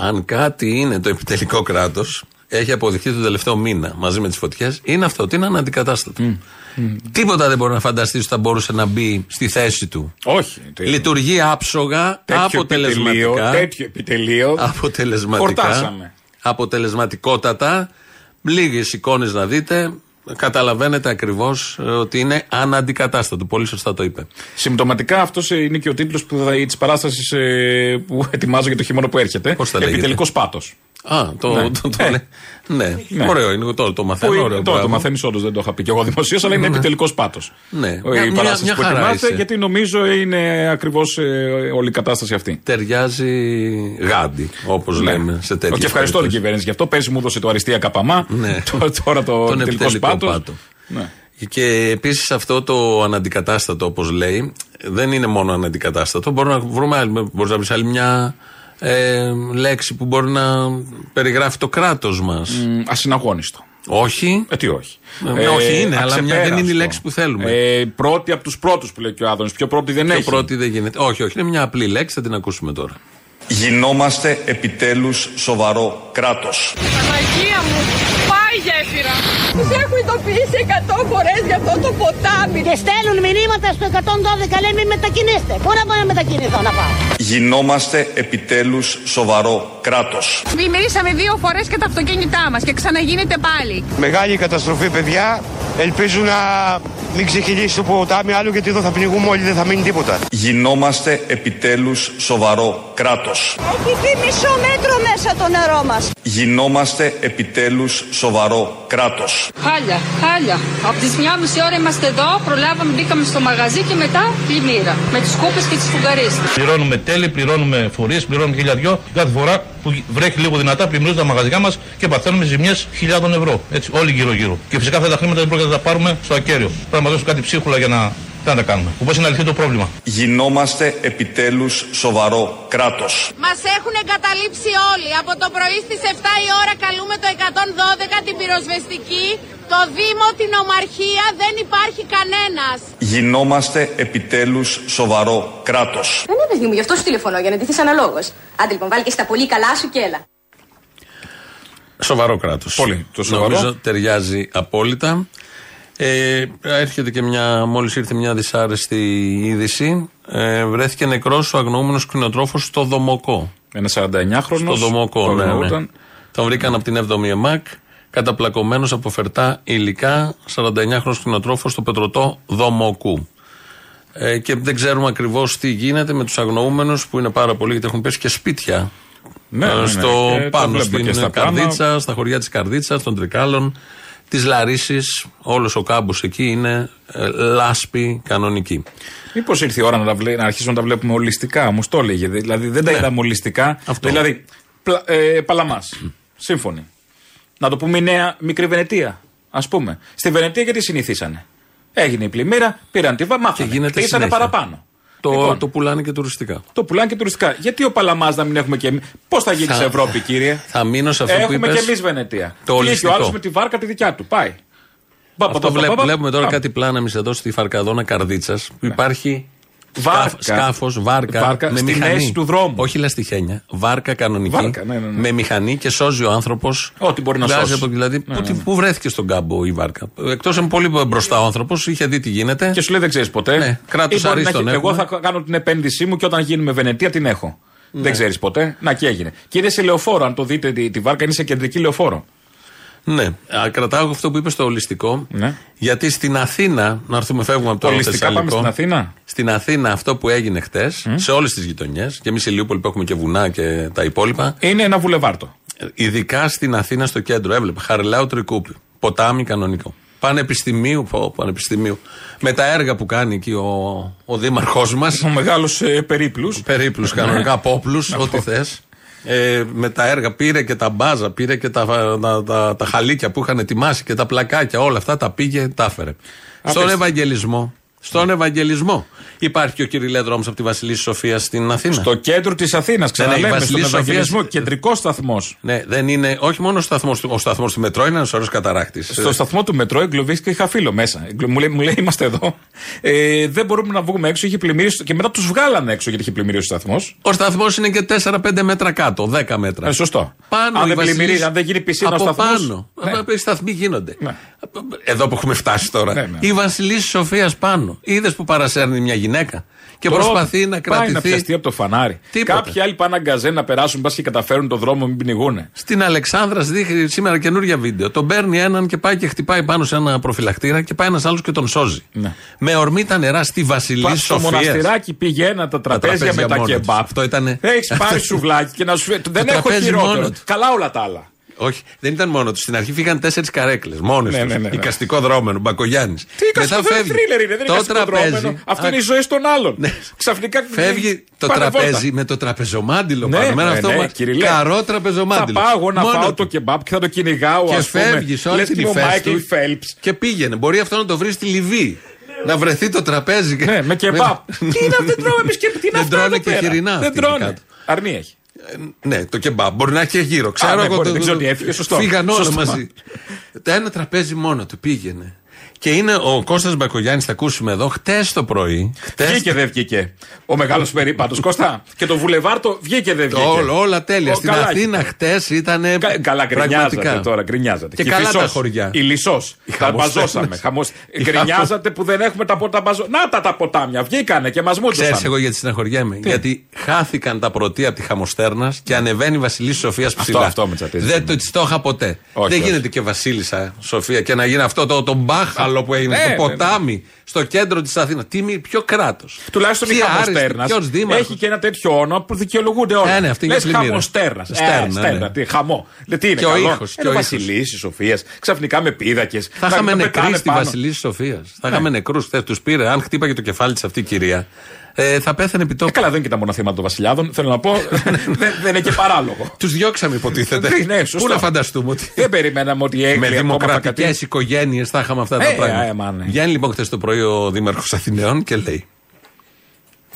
Αν κάτι είναι το επιτελικό κράτος, έχει αποδειχθεί τον τελευταίο μήνα μαζί με τις φωτιές, είναι αυτό ότι είναι αναντικατάστατο. Τίποτα δεν μπορεί να φανταστείς ότι θα μπορούσε να μπει στη θέση του. Όχι. Λειτουργεί άψογα, Τέτοιο αποτελεσματικά. επιτελείο, τέτοιο επιτελείο. Αποτελεσματικά. Χορτάσαμε. Αποτελεσματικότατα. Λίγες εικόνες να δείτε. Καταλαβαίνετε ακριβώς ότι είναι αναντικατάστατο. Πολύ σωστά το είπε. Συμπτωματικά αυτός είναι και ο τίτλος της παράστασης που ετοιμάζω για το χειμώνα που έρχεται. Πώς θα λέγεται; Επιτελικός πάτος. Α, το, Ναι. το, το, Ε. λέ- ναι. Ναι. ωραίο είναι. Το, το μαθαίνω. Που ωραίο, είναι, τώρα το μπράβο. μαθαίνεις όντως, δεν το είχα πει και εγώ δημοσίως, αλλά είναι Ναι. επιτελικός πάτος. Ναι. Η Μια- μια- παράσταση μια που χαρά ετοιμάζεται, είσαι. γιατί νομίζω είναι ακριβώς όλη η κατάσταση αυτή. Ταιριάζει γάντι, όπως Ναι. λέμε σε τέτοιες Και ευχαριστώ την κυβέρνηση γι' αυτό. Πέρσι μου έδωσε το αριστεία καπαμά. Ναι. *laughs* Τώρα- Τώρα το Τον επιτελικός επιτελικό πάτος. πάτο. Και επίσης αυτό το αναντικατάστατο, όπως λέει, δεν είναι μόνο αναντικατάστατο. Μπορούμε να βρούμε άλλη, μπορείς να βρεις άλλη μια ε, λέξη που μπορεί να περιγράφει το κράτος μας. Ασυναγώνιστο. Όχι. Ε, τι όχι. Ε, όχι είναι, αλλά μια, δεν είναι η αξεπέραστο. λέξη που θέλουμε. Ε, πρώτη από τους πρώτους που λέει και ο Άδωνης. Πιο πρώτη δεν Πιο έχει. πρώτη δεν γίνεται. Όχι, όχι, είναι μια απλή λέξη, θα την ακούσουμε τώρα. Γινόμαστε επιτέλους σοβαρό κράτος. Παναγία μου, πάει γέφυρα. Τους έχω ειδοποιήσει 100 φορές για αυτό το ποτάμι. Και στέλνουν μηνύματα στο 112 λένε μην μετακινήστε. Πού να πάω να μετακινηθώ να πάω. Γινόμαστε επιτέλους σοβαρό κράτος. Πλημμυρίσαμε δύο φορές και τα αυτοκίνητά μας και ξαναγίνεται πάλι. Μεγάλη καταστροφή, παιδιά. Ελπίζω να μην ξεχυλήσει το ποτάμι άλλο γιατί εδώ θα πνιγούμε όλοι, δεν θα μείνει τίποτα. Γινόμαστε επιτέλους σοβαρό κράτος. Έχει μπει μισό μέτρο μέσα το νερό μας. Γινόμαστε επιτέλους σοβαρό κράτος. Χάλια, χάλια. Από τις μια μισή ώρα είμαστε εδώ, προλάβαμε, μπήκαμε στο μαγαζί και μετά πλημμύρα. Με τις κούπες και τις φουγγαρίες. Πληρώνουμε τέλη, πληρώνουμε φορείε, πληρώνουμε χίλια δυο. Κάθε φορά που βρέχει λίγο δυνατά, πλημμυρίζουν τα μαγαζιά μας και παθαίνουμε ζημιές χιλιάδων ευρώ. Έτσι, όλοι γύρω-γύρω. Και φυσικά αυτά τα χρήματα δεν πρόκειται να τα πάρουμε στο ακέραιο. Πρέπει να μας δώσουν κάτι ψίχουλα για να Τι να τα κάνουμε. Πώς είναι να λυθεί το πρόβλημα. Γινόμαστε επιτέλους σοβαρό κράτος. Μας έχουν εγκαταλείψει όλοι. Από το πρωί στις 7 η ώρα καλούμε το 112 την πυροσβεστική. Το Δήμο, την Ομαρχία, δεν υπάρχει κανένας. Γινόμαστε επιτέλους σοβαρό κράτος. Δεν είναι παιδί μου, γι' αυτό σου τηλεφωνώ, για να ντυθείς αναλόγως. Άντε λοιπόν, βάλει και στα πολύ καλά σου και έλα. Σοβαρό κράτος. Πολύ. Το σοβαρό. Νομίζω ταιριάζει απόλυτα. Ε, έρχεται και μια, μόλις ήρθε μια δυσάρεστη είδηση. Ε, βρέθηκε νεκρός ο αγνοούμενος κτηνοτρόφος στο Δομοκό. Ένας 49χρονο. Στο Δομοκό, ναι, ναι. Τον βρήκαν από την 7η ΕΜΑΚ, καταπλακωμένος από φερτά υλικά, 49χρονος κτηνοτρόφος στο πετρωτό Δομοκού. Ε, και δεν ξέρουμε ακριβώς τι γίνεται με τους αγνοούμενους που είναι πάρα πολλοί γιατί έχουν πέσει και σπίτια Ναι, ε, ναι, ναι. στο Και το πάνω βλέπουμε στην και στα πλάνα. Καρδίτσα, στα χωριά της Καρδίτσας, των Τρικάλων, της Λαρίσης, όλος ο κάμπος εκεί είναι ε, λάσπη κανονική. Μήπως ήρθε η ώρα να, τα βλέ- να αρχίσουμε να τα βλέπουμε ολιστικά, μου το έλεγε. Δηλαδή δεν τα Ναι. είδαμε ολιστικά. Αυτό. Δηλαδή, πλα, ε, Παλαμάς. Σύμφωνοι. Να το πούμε η νέα μικρή Βενετία. Α πούμε. Στη Βενετία γιατί συνηθίσανε; Έγινε η πλημμύρα, πήραν τη βα, μάθανε. Και γίνεται Ήσανε συνέχεια. παραπάνω. Το, Λοιπόν. το πουλάνε και τουριστικά. Το πουλάνε και τουριστικά. Γιατί ο Παλαμάς να μην έχουμε και εμεί. Πώς θα γίνει Θα- σε Ευρώπη, κύριε; Θα μείνω σε αυτό που Έχουμε είπες. και εμείς Βενετία. Το Βγήκε ολιστικό. ο άλλος με τη βάρκα τη δικιά του. Πάει. Μπα, μπα, Αυτό μπα, μπα, βλέπ- μπα, βλέπουμε τώρα μπα. κάτι πλάνα εμείς εδώ στη Φαρκαδόνα Καρδίτσας που υπάρχει Βάρκα. σκάφος, βάρκα, Βάρκα με στη μηχανή. μέση του δρόμου. Όχι λαστιχένια. Βάρκα κανονική. Βάρκα, ναι, ναι, ναι. Με μηχανή και σώζει ο άνθρωπος. Ό,τι μπορεί να Βγάζει σώσει. από- δηλαδή, Ναι, πού, ναι. πού βρέθηκε στον κάμπο η βάρκα. Εκτός είναι πολύ μπροστά ο άνθρωπος, είχε δει τι γίνεται. Και σου λέει δεν ξέρεις ποτέ. Ναι, κράτος Ή μπορεί να αρίστον έχει- Εγώ έχουμε. θα κάνω την επένδυσή μου και όταν γίνουμε Βενετία την έχω. Δεν ξέρεις ποτέ. Να και έγινε. Και είναι σε λεωφόρο. Αν το δείτε τη, τη βάρκα είναι σε κεντρική λεωφόρο. Ναι, Α, κρατάω αυτό που είπες στο ολιστικό. Ναι. Γιατί στην Αθήνα, να έρθουμε φεύγουμε από το Ολιστικά πάμε Θεσσαλικό. στην Αθήνα. Στην Αθήνα αυτό που έγινε χτες, σε όλες τις γειτονιές, και εμείς σε Λιούπολη που έχουμε και βουνά και τα υπόλοιπα. Είναι ένα βουλεβάρτο. Ειδικά στην Αθήνα στο κέντρο, έβλεπε Χαριλάου Τρικούπι. Ποτάμι κανονικό. Πανεπιστημίου, πω, πανεπιστημίου. Με τα έργα που κάνει εκεί ο, ο δήμαρχός μας. Ο μεγάλος ε, περίπλους. Περίπλους κανονικά, από όπλου, ό,τι θες. Ε, με τα έργα πήρε και τα μπάζα, πήρε και τα, τα, τα, τα χαλίκια που είχαν ετοιμάσει και τα πλακάκια, όλα αυτά τα πήγε, τα έφερε. Στον Ευαγγελισμό. Στον Ευαγγελισμό. Υπάρχει και ο Κυριλέ Δρόμο από τη Βασιλή Σοφίας στην Αθήνα. Στο κέντρο της Αθήνας, Ναι, ξαναλέμε, η στον Βασιλής Ευαγγελισμό. Σοφίας- Κεντρικός σταθμός. Ναι, δεν είναι, όχι μόνο ο σταθμός ο σταθμός του μετρό, είναι ένας ωραίος καταράκτης. Στο σταθμό του μετρό εγκλωβίστηκε είχα φίλο μέσα. Εγκλω- Μου λέει, μου λέει είμαστε εδώ. Ε, δεν μπορούμε να βγούμε έξω, είχε πλημμυρίσει. Και μετά τους βγάλανε έξω γιατί είχε πλημμυρίσει ο σταθμός. Ο σταθμός είναι και 4-5 μέτρα κάτω, 10 μέτρα. Ε, σωστό. Πάνω αν η δεν Βασιλής- πλημμυρίζει, αν δεν γίνει πισίνα ο από σταθμός, πάνω. ναι. Οι σταθμοί γίνονται. Εδώ που έχουμε φτάσει τώρα. Ναι, ναι. Η Βασιλή Σοφίας πάνω. Είδες που παρασέρνει μια γυναίκα και Τώρα προσπαθεί να Πάει να κρατηθεί. πιαστεί από το φανάρι. Τίποτα. Κάποιοι άλλοι πάνε αγκαζέ να περάσουν, πας και καταφέρουν το δρόμο, μην πνιγούνε. Στην Αλεξάνδρα δείχνει σήμερα καινούργια βίντεο. Τον παίρνει έναν και πάει και χτυπάει πάνω σε ένα προφυλακτήρα και πάει ένας άλλος και τον σώζει. Ναι. Με ορμή τα νερά στη Βασιλή Πας στο Σοφίας. μοναστηράκι πήγαινα τα τραπέζια με τα μόνος τους. κεμπάπ. Αυτό ήταν. Έχεις πάρει σουβλάκι και να σου φέρει. Δεν έχω τραπέζι μόνος χειρότερο. τους. Καλά όλα τα άλλα. Όχι, δεν ήταν μόνο τους. Στην αρχή φύγαν τέσσερις καρέκλες. Μόνοι Ναι, τους. ναι, ναι, ναι. Οικαστικό δρόμενο, Μπακογιάννης. Τι εικαστικό δεν είναι θρίλερ είναι, δεν είναι το εικαστικό τραπέζι. δρόμενο. Αυτό Α, είναι η ζωή των άλλων. Ξαφνικά Φεύγει το πάνε βόλτα. τραπέζι με το τραπεζομάντιλο Ναι, πάνω. Εμένα ναι, αυτό ναι, μα- Κυριλέ. Καρό Θα τραπεζομάντιλο. πάω εγώ να Μόνος φάω του. το κεμπάπ και θα το κυνηγάω. Και ας πούμε. φεύγεις σε όλη Λες την και είμαι ο υφέστη Μάικλ του Φέλπς. Και πήγαινε. Μπορεί αυτό να το βρει στη Λιβύη. Να βρεθεί το τραπέζι. και- Ναι, με κεμπάπ. *laughs* Τι είναι αυτό, δεν τρώμε εμείς και τι είναι Δεν αυτά τρώνε εδώ και πέρα. χοιρινά Δεν αυτοί τρώνε. κάτω. Αρνή έχει. Ναι, το κεμπάπ. Μπορεί να έχει και γύρω. Ξέρω ναι, εγώ. μπορεί, το- δεν ξέρω τι έφυγε, σωστό. Φύγαν όλα Σωστό. μαζί. Το ένα τραπέζι μόνο του πήγαινε. Και είναι ο Κώστας Μπακογιάννης, θα ακούσουμε εδώ, χτες το πρωί. Χτες Βγήκε δεν βγήκε. Ο μεγάλος περίπατο. Κώστα. Και το βουλεβάρτο βγήκε δεν Το βγήκε. όλο, όλα τέλεια. Ο, Στην καλά. Αθήνα χτες ήταν. Κα- Καλά, γκρινιάζατε τώρα, γκρινιάζατε. Και η καλά Φυσός, τα χωριά. Η Λισό. Οι Τα χαμοστέρνες. μπαζώσαμε. Χαμός... Οι Γκρινιάζατε που δεν έχουμε τα ποτά μπαζό. Να τα τα ποτάμια. Βγήκανε και μας μούτσουσαν. Ξέρεις εγώ γιατί συναχωριέμαι. Γιατί χάθηκαν τα πρωτεία από τη Χαμοστέρνας και ανεβαίνει η Βασιλής Σοφίας ψηλά. αυτό με τσατίζει. Δεν το της το είχα ποτέ. Όχι, Δεν όχι. γίνεται και Βασίλισσα Σοφία και να γίνει αυτό το, το μπάχαλο που έγινε Ναι, στο ναι, ναι. ποτάμι, στο κέντρο της Αθήνας. Τι μη- ποιο κράτος; Τουλάχιστον η Χαμοστέρνας έχει και ένα τέτοιο όνομα που δικαιολογούνται όλα. Ναι, ναι, αυτή είναι Λες πλημμύρα. Χαμοστέρνας. Στέρνα, Ε, στέρνα, ναι. τι, χαμό. Λε, τι είναι Και ο καλό. ήχος, και Ένα ο ήχος. Βασιλής, η Σοφίας. Ξαφνικά με πίδακες. Θα είχαμε νεκροί στη Βασιλής Σοφίας. Ναι. Θα είχαμε νεκρούς. Τους πήρε. Αν χτύπαγε το κεφάλι της αυτή η κυρία, ε, θα πέθανε επί τόπου. Ε, καλά, δεν είναι και τα μόνα θύματα των Βασιλιάδων. Θέλω να πω, *laughs* δεν, δεν είναι και παράλογο. Τους διώξαμε, υποτίθεται. Ναι, σωστό. Πού να φανταστούμε ότι. Δεν περιμέναμε ότι η Με Έγκλη ακόμα θα δημοκρατικές κατέβει. οικογένειες θα είχαμε αυτά Ε, τα ε, πράγματα. ε, μα, ναι. Βγαίνει λοιπόν χθες το πρωί τρώει ο Δήμαρχος Αθηναίων και λέει.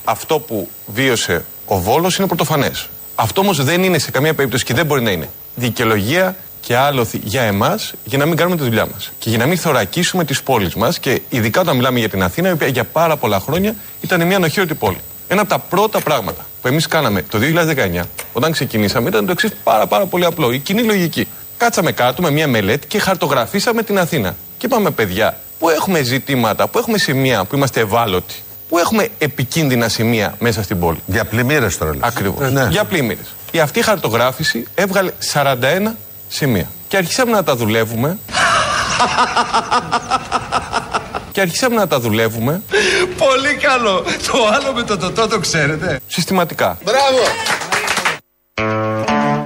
Αυτό που βίωσε ο Βόλος είναι πρωτοφανές. Αυτό όμως δεν είναι σε καμία περίπτωση και δεν μπορεί να είναι δικαιολογία και άλοθη για εμάς για να μην κάνουμε τη δουλειά μας. Και για να μην θωρακίσουμε τις πόλεις μας και ειδικά όταν μιλάμε για την Αθήνα, η οποία για πάρα πολλά χρόνια ήταν μια ανοχήρωτη πόλη. Ένα από τα πρώτα πράγματα που εμείς κάναμε το 2019, όταν ξεκινήσαμε, ήταν το εξής πάρα, πάρα πολύ απλό. Η κοινή λογική. Κάτσαμε κάτω με μια μελέτη και χαρτογραφήσαμε την Αθήνα. Και είπαμε, παιδιά, που έχουμε ζητήματα, που έχουμε σημεία που είμαστε ευάλωτοι, που έχουμε επικίνδυνα σημεία μέσα στην πόλη. Για πλημμύρες τώρα λες. Ακριβώς. Ε, ναι. Για πλημμύρες. Η αυτή χαρτογράφηση έβγαλε 41 σημεία. Και αρχίσαμε να τα δουλεύουμε. και αρχίσαμε να τα δουλεύουμε Πολύ καλό. Το άλλο με το τοτό το ξέρετε. συστηματικά. Μπράβο.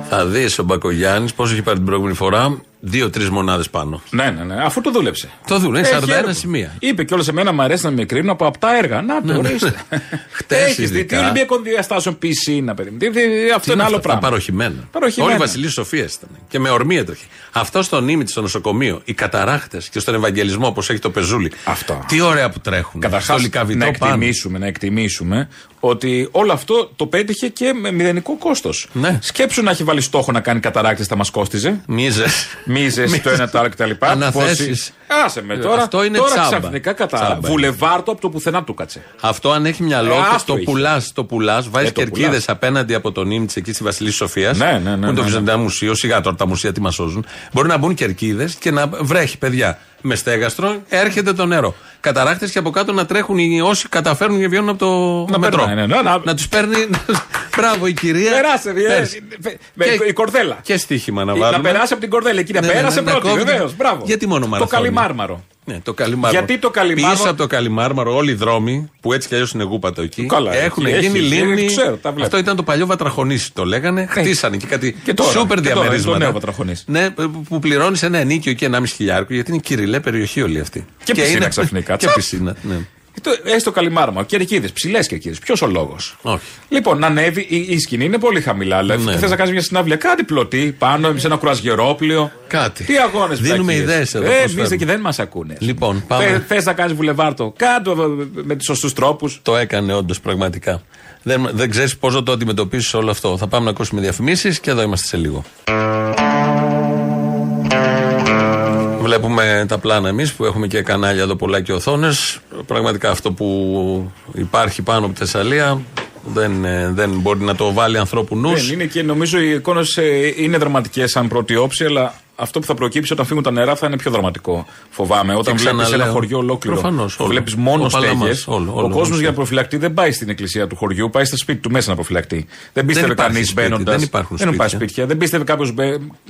Θα δεις ο Μπακογιάννης πώς έχει πάρει την προηγούμενη φορά. Δύο-τρεις μονάδες πάνω. Ναι, ναι, ναι, αφού το δούλεψε. Το δούλεψε. Έχει 41 έργο. σημεία. Είπε κιόλα εμένα μου αρέσει να με κρίνουν από απτά έργα. Να το Ναι, ναι. ορίστε. *laughs* Χτες Έχεις δει τι ειδικά. Ολυμπιακών διαστάσεων πισίνα, παιδί. Τι- τι- Αυτό Τι είναι άλλο αυτά, πράγμα. Τα παροχημένα. Παροχημένα. Όλη η Βασιλής Σοφία ήταν. Και με ορμή έτρεχε. Αυτό στο νήμι στο νοσοκομείο, οι καταράχτες και στον Ευαγγελισμό, όπως έχει το πεζούλι. Αυτό. Τι ωραία που τρέχουν. Καταρχάς, στο λικαβιτό να πάνω. εκτιμήσουμε, να εκτιμήσουμε ότι όλο αυτό το πέτυχε και με μηδενικό κόστος. Ναι. Σκέψου να έχει βάλει στόχο να κάνει καταράκτε, θα μας κόστιζε. Μίζες. Μίζες το ένα το άλλο κτλ. Αναθέσεις. Πόσοι- Άσε με τώρα. Αυτό είναι τώρα τσάμπα. ξαφνικά κατά. Τσάμπα. Βουλεβάρτο από το πουθενά του κάτσε. Αυτό αν έχει μυαλό, Ε, το, άστο το είχε. πουλάς, το πουλάς, βάζεις Ε, το κερκίδες πουλάς. απέναντι από τον νήμι εκεί στη Βασιλής Σοφίας. Ναι, ναι, ναι, Που είναι ναι, το ναι. Βυζαντινό Μουσείο, σιγά τώρα τα μουσεία τι μας σώζουν. Μπορεί να μπουν κερκίδες και να βρέχει, παιδιά. Με στέγαστρο έρχεται το νερό. Καταράκτε και από κάτω να τρέχουν οι όσοι καταφέρνουν και βγαίνουν από το Να μετρό. περνάνε, ναι, να- να τους παίρνει. *laughs* Μπράβο η κυρία. Περάσε, διέ. Πέρασε. Με Και- η κορδέλα. Και στοίχημα να Να βάλουμε. περάσει από την κορδέλα. Εκεί να Ναι, ναι, πέρασε ναι, να πρώτη, κόβει- βεβαίως. Μπράβο. Γιατί μόνο Το μαραθώνιο. Καλυμάρμαρο. Ναι, το καλυμάρμαρο. Γιατί το Καλιμάρμαρο- Πίσω από το καλυμάρμαρο, όλοι οι δρόμοι που έτσι κι αλλιώς είναι γούπατο εκεί. Καλά, έχουν εκεί γίνει έχει, λίμνη. έχει, ξέρω, τα βλέπω. Αυτό ήταν το παλιό Βατραχονήσι, το λέγανε. Χτίσανε και κάτι Και τώρα, σούπερ και τώρα, διαμερίσματα. το νέο Βατραχονήσι. Ναι, που πληρώνεις ένα ενίκιο και 1,5 χιλιάρικο, γιατί είναι κυριλέ περιοχή όλη αυτή. Και πισίνα ξαφνικά. *laughs* Και Τσαπ. πισίνα, ναι. Το- Έστω καλυμάρμα. Κερκίδε, ψηλές κερκίδε. Ποιος ο λόγος; Όχι. Λοιπόν, να ανέβει. Η, η σκηνή είναι πολύ χαμηλά. Δηλαδή, Ναι. θες να κάνεις μια συναυλία. Κάτι πλωτή πάνω σε ένα κουρασγερόπλιο. Κάτι. Τι αγώνες Δίνουμε ιδέες εδώ, Ε, πώς εμείς φέρνουμε. εκεί δεν μας ακούνε. Λοιπόν, πάμε. Θε να κάνεις βουλεβάρτο. Κάτω με τους σωστούς τρόπους. Το έκανε όντως πραγματικά. Δεν, δεν ξέρεις πώς θα το αντιμετωπίσεις όλο αυτό. Θα πάμε να ακούσουμε διαφημίσεις και εδώ είμαστε σε λίγο. Βλέπουμε τα πλάνα εμείς που έχουμε και κανάλια εδώ πολλά και οθόνες. Πραγματικά αυτό που υπάρχει πάνω από τη Θεσσαλία δεν, ε, δεν μπορεί να το βάλει ανθρώπου νους. Δεν είναι και νομίζω οι εικόνες είναι δραματικές σαν πρώτη όψη, αλλά αυτό που θα προκύψει όταν φύγουν τα νερά θα είναι πιο δραματικό. Φοβάμαι. Όταν βλέπεις ένα ξαναλέω, χωριό ολόκληρο. προφανώς, όλο. Βλέπεις μόνο Ο Παλαμάς, στέγες. όλο, Ο όλο, κόσμος όλο. για να προφυλακτεί δεν πάει στην εκκλησία του χωριού, πάει στο σπίτι του μέσα να προφυλακτεί. Δεν πίστευε υπάρχει κανείς σπίτι, μπαίνοντα. δεν υπάρχουν Δεν πάει σπίτια. σπίτια. Δεν πίστευε κάποιος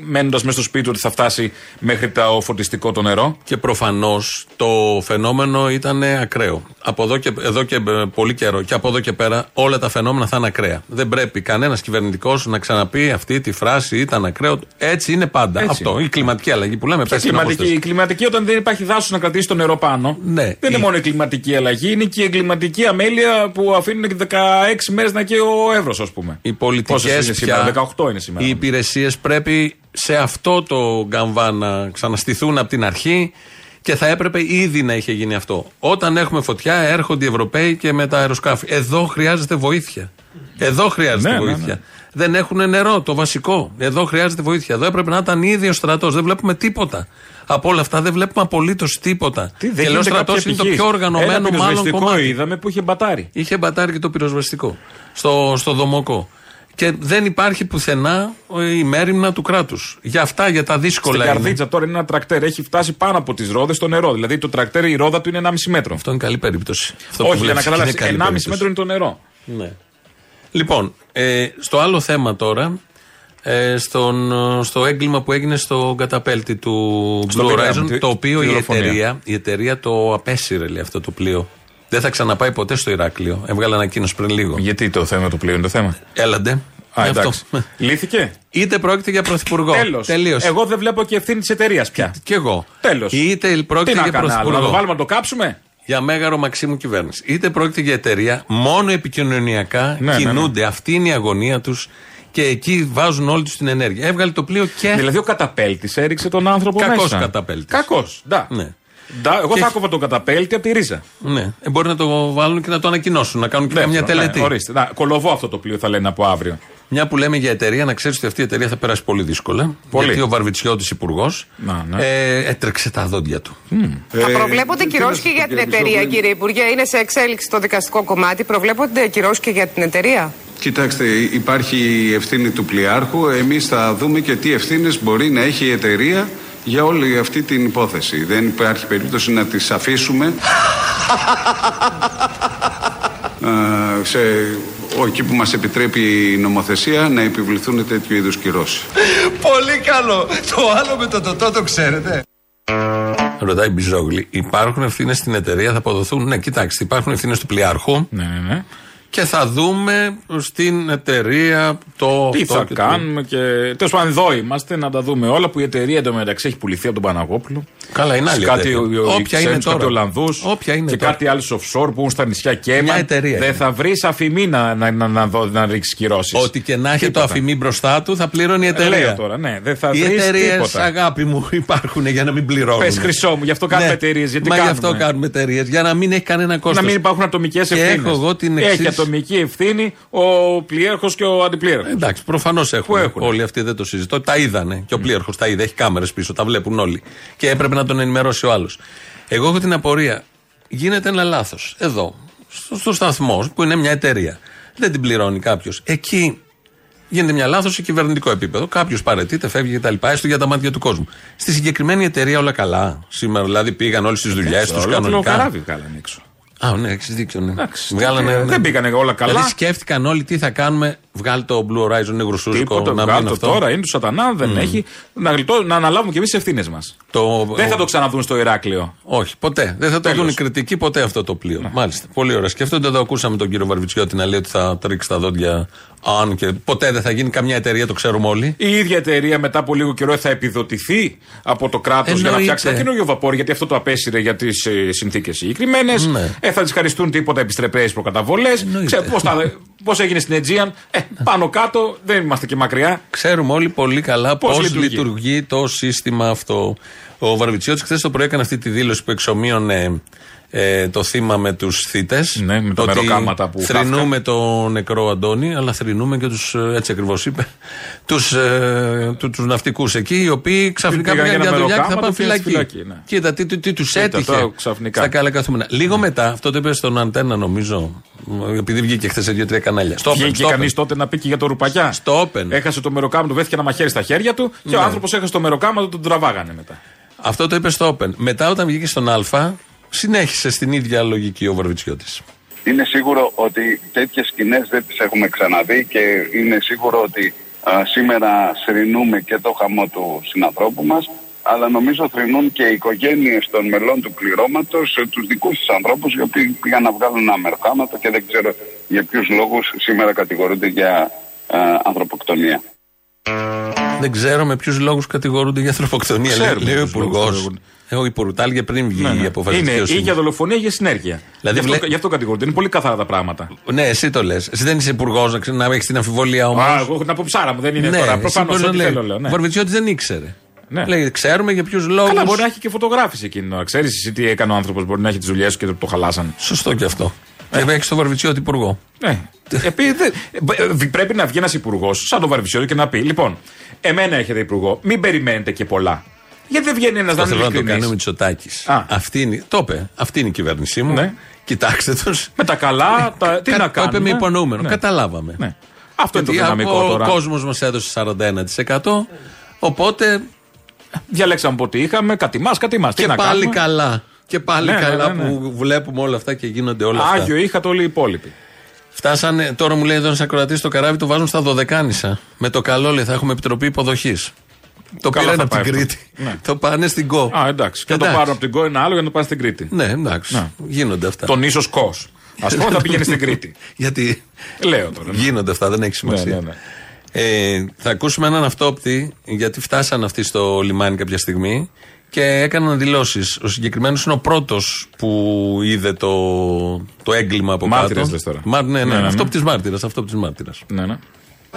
μένοντας μέσα στο σπίτι του ότι θα φτάσει μέχρι το φωτιστικό το νερό. Και προφανώς το φαινόμενο ήταν ακραίο. Από εδώ και, εδώ και ε, πολύ καιρό. Και από εδώ και πέρα όλα τα φαινόμενα θα είναι ακραία. Δεν πρέπει κανένας κυβερνητικός να ξαναπεί αυτή τη φράση ήταν ακραίο. Έτσι είναι πάντα. Έτσι Αυτό. είναι. Η κλιματική αλλαγή που λέμε Και πες την κλιματική, όπως η θες. κλιματική όταν δεν υπάρχει δάσος να κρατήσει το νερό πάνω. Ναι. Δεν είναι Η- μόνο η κλιματική αλλαγή, είναι και η κλιματική αμέλεια που αφήνουν και 16 μέρες να καίει ο Εύρος, ας πούμε. Οι πολιτικές Πόσες είναι σήμερα, 18 είναι σήμερα. Οι υπηρεσίες πρέπει σε αυτό το γκαμβά να ξαναστηθούν από την αρχή και θα έπρεπε ήδη να είχε γίνει αυτό. Όταν έχουμε φωτιά, έρχονται οι Ευρωπαίοι και με τα αεροσκάφη. Εδώ χρειάζεται βοήθεια. Εδώ χρειάζεται Ναι, ναι, βοήθεια. ναι. Δεν έχουν νερό, το βασικό. Εδώ χρειάζεται βοήθεια. Εδώ έπρεπε να ήταν ήδη ο στρατός. Δεν βλέπουμε τίποτα. Από όλα αυτά δεν βλέπουμε απολύτως τίποτα. Τι, δεν και λέω γίνεται στρατός κάποια είναι το πηγής. πιο οργανωμένο Ένα μάλλον πυροσβεστικό κομμάτι. είδαμε που είχε μπατάρι. Είχε μπατάρι και το πυροσβεστικό στο, στο δομοκό. Και δεν υπάρχει πουθενά ε, η μέρημνα του κράτους. Για αυτά, για τα δύσκολα. Στην είναι. καρδίτσα τώρα είναι ένα τρακτέρ. Έχει φτάσει πάνω από τις ρόδες στο νερό. Δηλαδή το τρακτέρ η ρόδα του είναι 1,5 μέτρο. Αυτό είναι καλή περίπτωση. Αυτό που Όχι, για να βλέπεις είναι καταλάβει. καλή 1,5 περίπτωση. μέτρο είναι το νερό. Ναι. Λοιπόν, ε, στο άλλο θέμα τώρα, ε, στον, ε, στο έγκλημα που έγινε στο καταπέλτη του Στο Blue Πειραιά, Horizon, τη- το οποίο τη η δολοφονία. εταιρεία, η εταιρεία το απέσυρε λέει, αυτό το πλοίο. Δεν θα ξαναπάει ποτέ στο Ηράκλειο. Έβγαλε ανακοίνωση πριν λίγο. Γιατί το θέμα του πλοίου είναι το θέμα; Έλαντε. Α, Γι' αυτό. εντάξει. Λύθηκε; Είτε πρόκειται για πρωθυπουργό. Τέλος. Τελείωσε. Εγώ δεν βλέπω και ευθύνη της εταιρείας πια. Κι εγώ. Τέλος. Είτε Τι πρόκειται να για κάνω άλλο, να πρωθυπουργό. το βάλουμε να το κάψουμε; Για μέγαρο Μαξίμου κυβέρνηση. Είτε πρόκειται για εταιρεία, μόνο επικοινωνιακά Ναι, ναι, κινούνται. Αυτή είναι η αγωνία τους και εκεί βάζουν όλη τους την ενέργεια. Έβγαλε το πλοίο και. Δηλαδή ο καταπέλτης έριξε τον άνθρωπο Κακός μέσα. καταπέλτης. Κακός. Ναι. Ντά, εγώ Και- θα άκουγα τον καταπέλτη από τη ρίζα. Ναι, ε, μπορεί να το βάλουν και να το ανακοινώσουν, να κάνουν και καμιά Δεύτερο, τελετή. Ναι, ορίστε. Να, κολοβό αυτό το πλοίο θα λένε από αύριο. Μια που λέμε για εταιρεία, να ξέρεις ότι αυτή η εταιρεία θα περάσει πολύ δύσκολα. Πολύ. Γιατί ο Βαρβιτσιώτης υπουργός Να, ναι. ε, έτρεξε τα δόντια του. Θα προβλέπονται κυρώσεις και για την εταιρεία, κύριε Υπουργέ. Είναι σε εξέλιξη το δικαστικό κομμάτι. Προβλέπονται κυρώσεις και για την εταιρεία. Κοιτάξτε, υπάρχει η ευθύνη του πλοιάρχου. Εμείς θα δούμε και τι ευθύνες μπορεί να έχει η εταιρεία για όλη αυτή την υπόθεση. Δεν υπάρχει περίπτωση να τις αφήσουμε *laughs* ε, σε, ο- εκεί που μας επιτρέπει η νομοθεσία να επιβληθούν τέτοιου είδους κυρώσεις. Πολύ καλό. Το άλλο με το τοτό το ξέρετε. Ρωτάει η Μπιζόγλη, υπάρχουν ευθύνες στην εταιρεία, θα αποδοθούν; Ναι, κοιτάξτε, υπάρχουν ευθύνες του πλοιάρχου. Ναι, ναι, ναι. Και θα δούμε στην εταιρεία το. Τι αυτό θα και το- κάνουμε και. Τέλος πάντων, εδώ είμαστε να τα δούμε όλα που η εταιρεία εντωμεταξύ έχει πουληθεί από τον Παναγόπουλο. Καλά, είναι άλλη Σε κάτι εταιρεία. ο- ο- Όποια είναι Ξένους, κάτι τώρα. Ολλανδού. Όποια είναι Και τώρα. κάτι άλλους offshore που είναι στα νησιά και Μια έμαν. εταιρεία Δεν είναι. θα βρεις αφημί να, να, να, να, δω- να ρίξεις κυρώσεις. Ότι και να έχει το αφημί μπροστά του θα πλήρωνε η εταιρεία. Λέω τώρα, ναι. Δεν θα Οι βρεις εταιρείες, τίποτα. αγάπη μου, *laughs* υπάρχουν για να μην πληρώνουν. Πες χρυσό μου, γι' αυτό κάνουμε εταιρείες. Γιατί Μα γι' κάνουμε. αυτό κάνουμε εταιρείες. Για να μην έχει κανένα κόστο. Να μην υπάρχουν ατομικές Και ευθύνες. έχω εγώ την Έχει εξής- ατομική ευθύνη ο πλήρχο και ο αντιπλήρχο. Εντάξει, προφανώς έχουν. έχουν. Όλοι αυτοί δεν το συζητώ. Τα είδανε. Και ο πλήρχο τα είδε. Έχει κάμερες πίσω. Τα βλέπουν όλοι. Και έπρεπε να τον ενημερώσει ο άλλος. Εγώ έχω την απορία. Γίνεται ένα λάθος. Εδώ. Στο, στο σταθμό, που είναι μια εταιρεία. Δεν την πληρώνει κάποιος. Εκεί γίνεται μια λάθος σε κυβερνητικό επίπεδο. Κάποιος παρετείται, φεύγει κτλ. Έστω για τα μάτια του κόσμου. Στη συγκεκριμένη εταιρεία όλα καλά. Σήμερα δηλαδή πήγαν όλε τι δουλειές τους Ολόκληρο κανονικά. καράβι βγάλανε έξω. Α, ναι, έχεις δίκιο. Ναι. Εντάξει, Βγάλανε, ε, ναι. δεν πήγανε όλα καλά. Δηλαδή σκέφτηκαν όλοι τι θα κάνουμε. Βγάλει το Blue Horizon νεγροσούζικο Τίποτα, να βγάλ' μείνει το αυτό. τώρα, είναι του σατανά, δεν Μμ. έχει. Να, γλιτώ, να αναλάβουμε κι εμείς τις ευθύνες μας. Το, Δεν θα το ξαναδούν στο Ηράκλειο. Όχι, ποτέ. Δεν θα το Τέλος. δουν οι κριτικοί ποτέ αυτό το πλοίο. Μάλιστα. Πολύ ωραία. Σκέφτονται εδώ, ακούσαμε τον κύριο Βαρβιτσιώτη να λέει ότι θα τρίξει τα δόντια αν και ποτέ δεν θα γίνει καμιά εταιρεία, το ξέρουμε όλοι. Η ίδια εταιρεία μετά από λίγο καιρό θα επιδοτηθεί από το κράτος για να Εννοείται. φτιάξει ένα καινούριο βαπόρ, γιατί αυτό το απέσυρε για τις ε, συνθήκες συγκεκριμένες. Ναι. Ε, θα της χαριστούν τίποτα επιστρεπές προκαταβολές. *laughs* Πώς έγινε στην Αιτζίαν. Ε, πάνω κάτω δεν είμαστε και μακριά. Ξέρουμε όλοι πολύ καλά πώς Πώς λειτουργεί. λειτουργεί. το σύστημα αυτό. Ο Βαρβιτσιώτης χθες το πρωί έκανε αυτή τη δήλωση που εξομοίωνε ε, το θύμα με τους θήτες. Ναι, με τα μεροκάματα που Θρυνούμε τον νεκρό Αντώνη, αλλά θρυνούμε και τους, έτσι ακριβώς είπε, *laughs* τους ε, του, τους ναυτικούς εκεί, οι οποίοι ξαφνικά Πήγαν πήγαν για για ένα δουλειά και θα μεροκάματο πάνε και στη φυλακή. φυλακή, ναι. Κοίτα τι, τι, τι τους Κοίτα έτυχε τώρα, ξαφνικά. στα καλά καθούμενα. Λίγο μετά, αυτό το είπε στον Αντένα, νομίζω, επειδή βγήκε χθες σε δύο-τρία κανάλια. Στο Open, Βγήκε στο Open. κανείς τότε να πει και για το ρουπακιά. Στο Open. Έχασε το μεροκάμα του, βρέθηκε ένα μαχαίρι στα χέρια του και ο Ναι. άνθρωπος έχασε το μεροκάμα του, τον τραβάγανε μετά. Αυτό το είπε στο Open. Μετά, όταν βγήκε στον Α, συνέχισε στην ίδια λογική ο Βαρβιτσιώτη. Είναι σίγουρο ότι τέτοιες σκηνές δεν τις έχουμε ξαναδεί και είναι σίγουρο ότι α, σήμερα θρυνούμε και το χαμό του συνανθρώπου μας. Αλλά νομίζω θρυνούν και οι οικογένειες των μελών του πληρώματος, τους δικούς τους ανθρώπους, οι οποίοι πήγαν να βγάλουν ένα μεροκάματο και δεν ξέρω για ποιους λόγους σήμερα κατηγορούνται για α, ανθρωποκτονία. Δεν ξέρω με ποιους λόγους κατηγορούνται για ανθρωποκτονία. Λέει, Ξέρουμε λέει ο ποιους λόγους Υπουργός. κατηγορούνται. Εγώ υπουργός, τα έλεγε πριν βγει Ναι, ναι. η απόφαση Είναι της ή για δικαιοσύνης. δολοφονία ή για συνέργεια. Δηλαδή, γι, αυτό, βλέ- γι' αυτό κατηγορούνται. Είναι πολύ καθαρά τα πράγματα. Ναι, εσύ το λες. Εσύ δεν είσαι υπουργός να, ξε- να έχεις την αμφιβολία όμως. Α, εγώ έχω την αποψάρα μου, δεν είναι ναι, τώρα. εσύ Προφανώς μπορείς να ό,τι λέει. θέλω λέω. Ναι. Ο Βαρβιτσιώτη δεν ήξερε. Ναι. Λέει, ξέρουμε για ποιους λόγους. Καλά, μπορεί να έχει και φωτογράφηση εκείνη την ώρα. Ξέρεις εσύ τι έκανε ο άνθρωπος, μπορεί να έχει τις δουλειές και το χαλάσαν. Σωστό και αυτό. Ε, έχει τον Βαρβιτσιώτη υπουργό. Ναι. Επειδή δεν- ε, ε, πρέπει να βγει ένας υπουργός, σαν τον Βαρβισιώτη, και να πει: Λοιπόν, εμένα έχετε υπουργό, μην περιμένετε και πολλά. Γιατί δεν βγαίνει ένας να Αυτό είναι θέλω να το ειλικρινής. κάνει ο Μητσοτάκης. Α. Αυτή είναι, το είπε. Αυτή είναι η κυβέρνησή μου. Ναι. Κοιτάξτε τους. Με τα καλά, τα, τι να Το είπε κάνουμε; με υπονοούμενο. Ναι. Καταλάβαμε. Ναι. Αυτό είναι το Γιατί δυναμικό ο τώρα. κόσμος μας έδωσε 41%. Οπότε Διαλέξαμε από ό,τι είχαμε, κάτι μας, κάτι μας. Τι και να πάλι κάνουμε; καλά. Και πάλι Ναι, ναι, καλά ναι, ναι. που βλέπουμε όλα αυτά και γίνονται όλα αυτά. Άγιο είχατε όλοι οι υπόλοιποι. Φτάσανε, τώρα μου λέει εδώ ένας ακροατής στο καράβι το βάζουν στα Δωδεκάνησα. Με το καλό λέει θα έχουμε επιτροπή υποδοχής. Το Καλά πήραν θα από την πάει Κρήτη. αυτό. Ναι. Το πάνε στην ΚΟ. Α, εντάξει. Και να το Εντάξει. πάρουν από την ΚΟ ένα άλλο για να το πάνε στην Κρήτη. Ναι, εντάξει. Γίνονται αυτά. Τον ίσως ΚΟ. Α πούμε θα πηγαίνει στην Κρήτη. *laughs* Γιατί Λέω τώρα. ναι. γίνονται αυτά, δεν έχει σημασία. Ναι, ναι, ναι. Ε, θα ακούσουμε έναν αυτόπτη, γιατί φτάσαν αυτοί στο λιμάνι κάποια στιγμή και έκαναν δηλώσεις. Ο συγκεκριμένος είναι ο πρώτος που είδε το, το έγκλημα από Μάρτυρας κάτω. λες τώρα. Μα, ναι, ναι, Ναι, ναι, ναι. αυτόπτης μάρτυρας, αυτόπτης μάρτυρας. Ναι, ναι.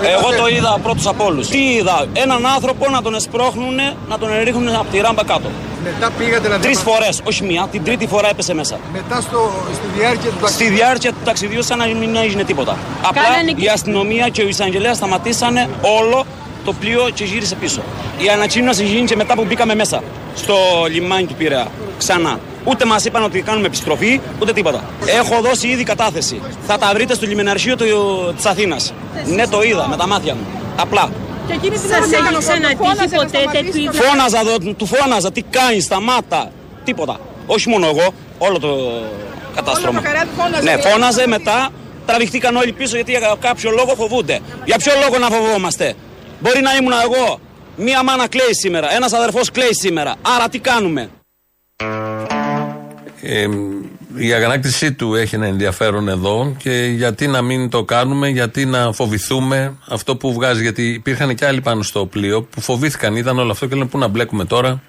Εγώ το είδα πρώτος από όλους. Τι είδα, έναν άνθρωπο να τον εσπρώχνουν, να τον ρίχνουν από τη ράμπα κάτω. Μετά πήγατε να Τρεις φορές, όχι μία. Την τρίτη φορά έπεσε μέσα. Μετά στο, στη διάρκεια του Στη ταξιδιού. διάρκεια του ταξιδιού, σαν να μην έγινε τίποτα. Απλά Κάνανε η αστυνομία και ο εισαγγελέας σταματήσανε όλο το πλοίο και γύρισε πίσω. Η ανακοίνωση γίνηκε μετά που μπήκαμε μέσα στο λιμάνι του Πειραιά. Ξανά. Ούτε μας είπαν ότι κάνουμε επιστροφή, ούτε τίποτα. Έχω δώσει ήδη κατάθεση. Θα τα βρείτε στο λιμεναρχείο της Αθήνας. Ναι, το είδα με τα μάτια μου. Απλά. Και εκείνη την Σας ώρα έχει έκανε ξανατύχει ποτέ τέτοιου είδους- Φώναζα, δω- του φώναζα, τι κάνεις, σταμάτα. Τίποτα. Όχι μόνο εγώ, όλο το κατάστρωμα. το καράβι φώναζε, Ναι, δηλαδή. φώναζε μετά. Τραβηχτήκαν όλοι πίσω γιατί για κάποιο λόγο φοβούνται. Για ποιο λόγο να φοβόμαστε; Μπορεί να ήμουν εγώ. Μία μάνα κλαίει σήμερα. Ένας αδερφός κλαίει σήμερα. Άρα τι κάνουμε; Ε, η αγανάκτησή του έχει ένα ενδιαφέρον εδώ και γιατί να μην το κάνουμε, γιατί να φοβηθούμε αυτό που βγάζει. Γιατί υπήρχαν και άλλοι πάνω στο πλοίο που φοβήθηκαν, είδαν όλο αυτό και λένε πού να μπλέκουμε τώρα.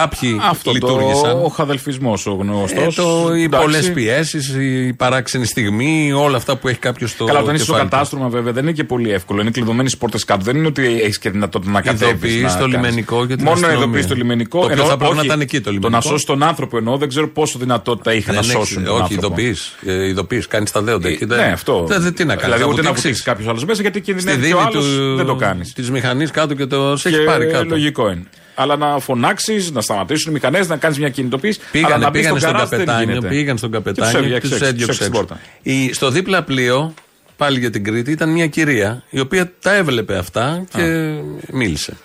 Κάποιοι Αυτό λειτουργήσαν. το, ο χαδελφισμός ο γνωστός. Ε, το, οι πολλές πιέσεις, η παράξενη στιγμή, όλα αυτά που έχει κάποιος στο Καλά, όταν είσαι στο κεφάλι του. κατάστρωμα, βέβαια, δεν είναι και πολύ εύκολο. Είναι κλειδωμένες πόρτες κάτω. Δεν είναι ότι έχεις και δυνατότητα να κατέβεις. Ειδοποιείς το λιμενικό και την Μόνο αστυνομία. ειδοποιείς το λιμενικό. Το οποίο Ενώ θα πρέπει να όχι, ήταν εκεί το λιμενικό. να σώσεις τον άνθρωπο εννοώ, δεν ξέρω πόσο δυνατότητα είχαν να Δεν σώσουν. έχεις- τον όχι, άνθρωπο. ειδοποιείς. Ειδοποιείς, κάνεις τα δέοντα εκεί. Ναι, αυτό. Δεν, δεν- τι να κάνεις. Δηλαδή, ούτε να βουτήξει κάποιος άλλος μέσα γιατί Στη κινδυνεύει και ο δίνη άλλος του, δεν το κάνεις. Της μηχανής κάτω και το σε έχει Και πάρει κάτω. Λογικό είναι. Αλλά να φωνάξεις, να σταματήσουν οι μηχανές, να κάνεις μια κινητοποίηση. αλλά Πήγανε, να μπεις πήγανε στον καράζ δεν καπετάνιο, γίνεται. πήγαν στον Και τους καπετάνιο έβγαλε και έξω, τους έξω, έδιωξε έξω την έξω. πόρτα. Η- Στο δίπλα πλοίο, πάλι για την Κρήτη, ήταν μια κυρία η οποία τα έβλεπε αυτά και μίλησε.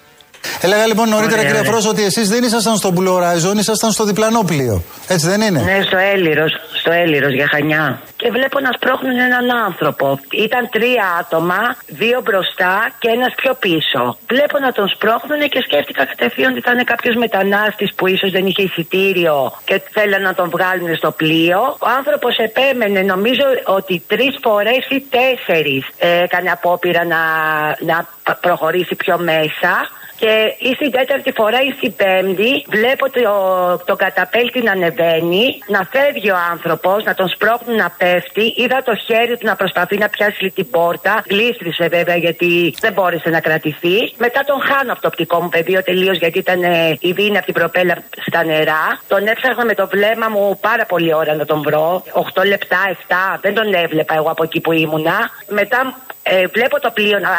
Έλεγα λοιπόν νωρίτερα, Ωραία, κύριε ωραία. Φρόσο, ότι εσείς δεν ήσασταν στο Blue Horizon, ήσασταν στο διπλανό πλοίο. Έτσι δεν είναι; Ναι, στο Έλυρος, στο Έλυρος για Χανιά. Και βλέπω να σπρώχνουν έναν άνθρωπο. Ήταν τρία άτομα, δύο μπροστά και ένας πιο πίσω. Βλέπω να τον σπρώχνουν και σκέφτηκα κατευθείαν ότι θα είναι κάποιος μετανάστης που ίσως δεν είχε εισιτήριο και θέλαν να τον βγάλουν στο πλοίο. Ο άνθρωπος επέμενε, νομίζω ότι τρεις φορές ή τέσσερις ε, έκανε απόπειρα να, να προχωρήσει πιο μέσα. Και ή στην τέταρτη φορά ή στην πέμπτη βλέπω το, το καταπέλτη να ανεβαίνει, να φεύγει ο άνθρωπος, να τον σπρώχνουν να πέφτει. Είδα το χέρι του να προσπαθεί να πιάσει την πόρτα. Γλίστρισε βέβαια γιατί δεν μπόρεσε να κρατηθεί. Μετά τον χάνω από το οπτικό μου πεδίο τελείως γιατί ήταν ε, η δίνη από την προπέλα στα νερά. Τον έψαχνα με το βλέμμα μου πάρα πολύ ώρα να τον βρω. 8 λεπτά, 7. Δεν τον έβλεπα εγώ από εκεί που ήμουνα. Μετά ε, βλέπω το πλοίο να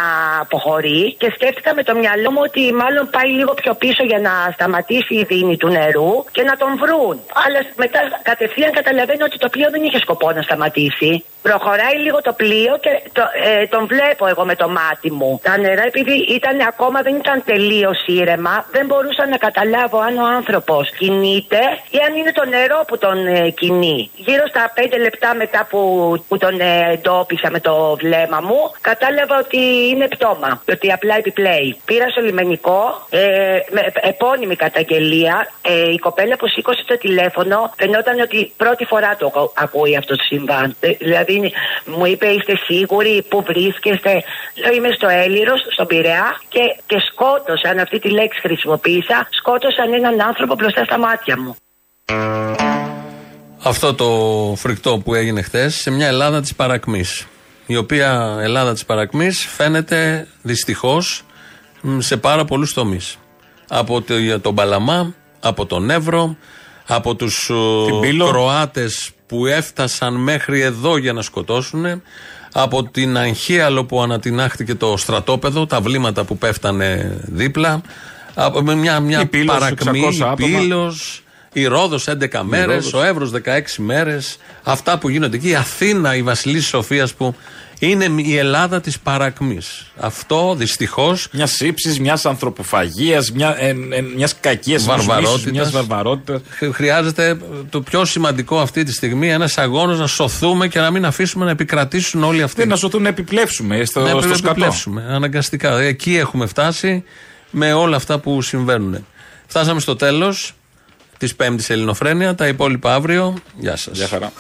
αποχωρεί και σκέφτηκα με το μυαλό μου ότι μάλλον πάει λίγο πιο πίσω για να σταματήσει η δίνη του νερού και να τον βρουν. Αλλά μετά κατευθείαν καταλαβαίνω ότι το πλοίο δεν είχε σκοπό να σταματήσει. Προχωράει λίγο το πλοίο και το, ε, τον βλέπω εγώ με το μάτι μου. Τα νερά επειδή ήταν ακόμα δεν ήταν τελείως ήρεμα, δεν μπορούσα να καταλάβω αν ο άνθρωπος κινείται ή αν είναι το νερό που τον ε, κινεί. Γύρω στα 5 λεπτά μετά που, που τον ε, εντόπισα με το βλέμμα μου, κατάλαβα ότι είναι πτώμα και ότι απλά επιπλέει. Πήρα στο λιμενικό, ε, με επώνυμη καταγγελία. Ε, η κοπέλα που σήκωσε το τηλέφωνο φαινόταν ότι πρώτη φορά το ακού- ακούει αυτό το συμβάν. Ε, δηλαδή μου είπε είστε σίγουροι που βρίσκεστε; Λέω είμαι στο Έλυρος, στον Πειραιά και, και σκότωσαν, αυτή τη λέξη χρησιμοποίησα, σκότωσαν έναν άνθρωπο μπροστά στα μάτια μου. Αυτό το φρικτό που έγινε χθες σε μια Ελλάδα της παρακμής. Η οποία Ελλάδα της παρακμής φαίνεται δυστυχώς σε πάρα πολλούς τομείς. Από το- τον Παλαμά, από τον Εύρο, από τους Κροάτες που έφτασαν μέχρι εδώ για να σκοτώσουν, από την Αγχίαλο που ανατινάχθηκε το στρατόπεδο, τα βλήματα που πέφτανε δίπλα, από με μια, μια Η Πύλος, παρακμή, 600 άτομα. η Πύλος, η Ρόδος 11 μέρες, Ρόδος. ο Εύρος 16 μέρες. Αυτά που γίνονται εκεί. Η Αθήνα, η Βασιλής Σοφίας που είναι η Ελλάδα της παρακμής. Αυτό δυστυχώς. Μια ύψη, μιας ανθρωποφαγίας, μια μιας κακίας Βαρβαρότητας. Μιας βαρβαρότητας. Χρειάζεται το πιο σημαντικό αυτή τη στιγμή ένας αγώνας να σωθούμε και να μην αφήσουμε να επικρατήσουν όλοι αυτοί. Δεν να σωθούν να επιπλέψουμε στο, να στο σκατό. επιπλέψουμε, αναγκαστικά. Εκεί έχουμε φτάσει με όλα αυτά που συμβαίνουν. Φτάσαμε στο τέλος της Πέμπτης Ελληνοφρένεια. Τα υπόλοιπα αύριο. Γεια σας. Γεια χαρά.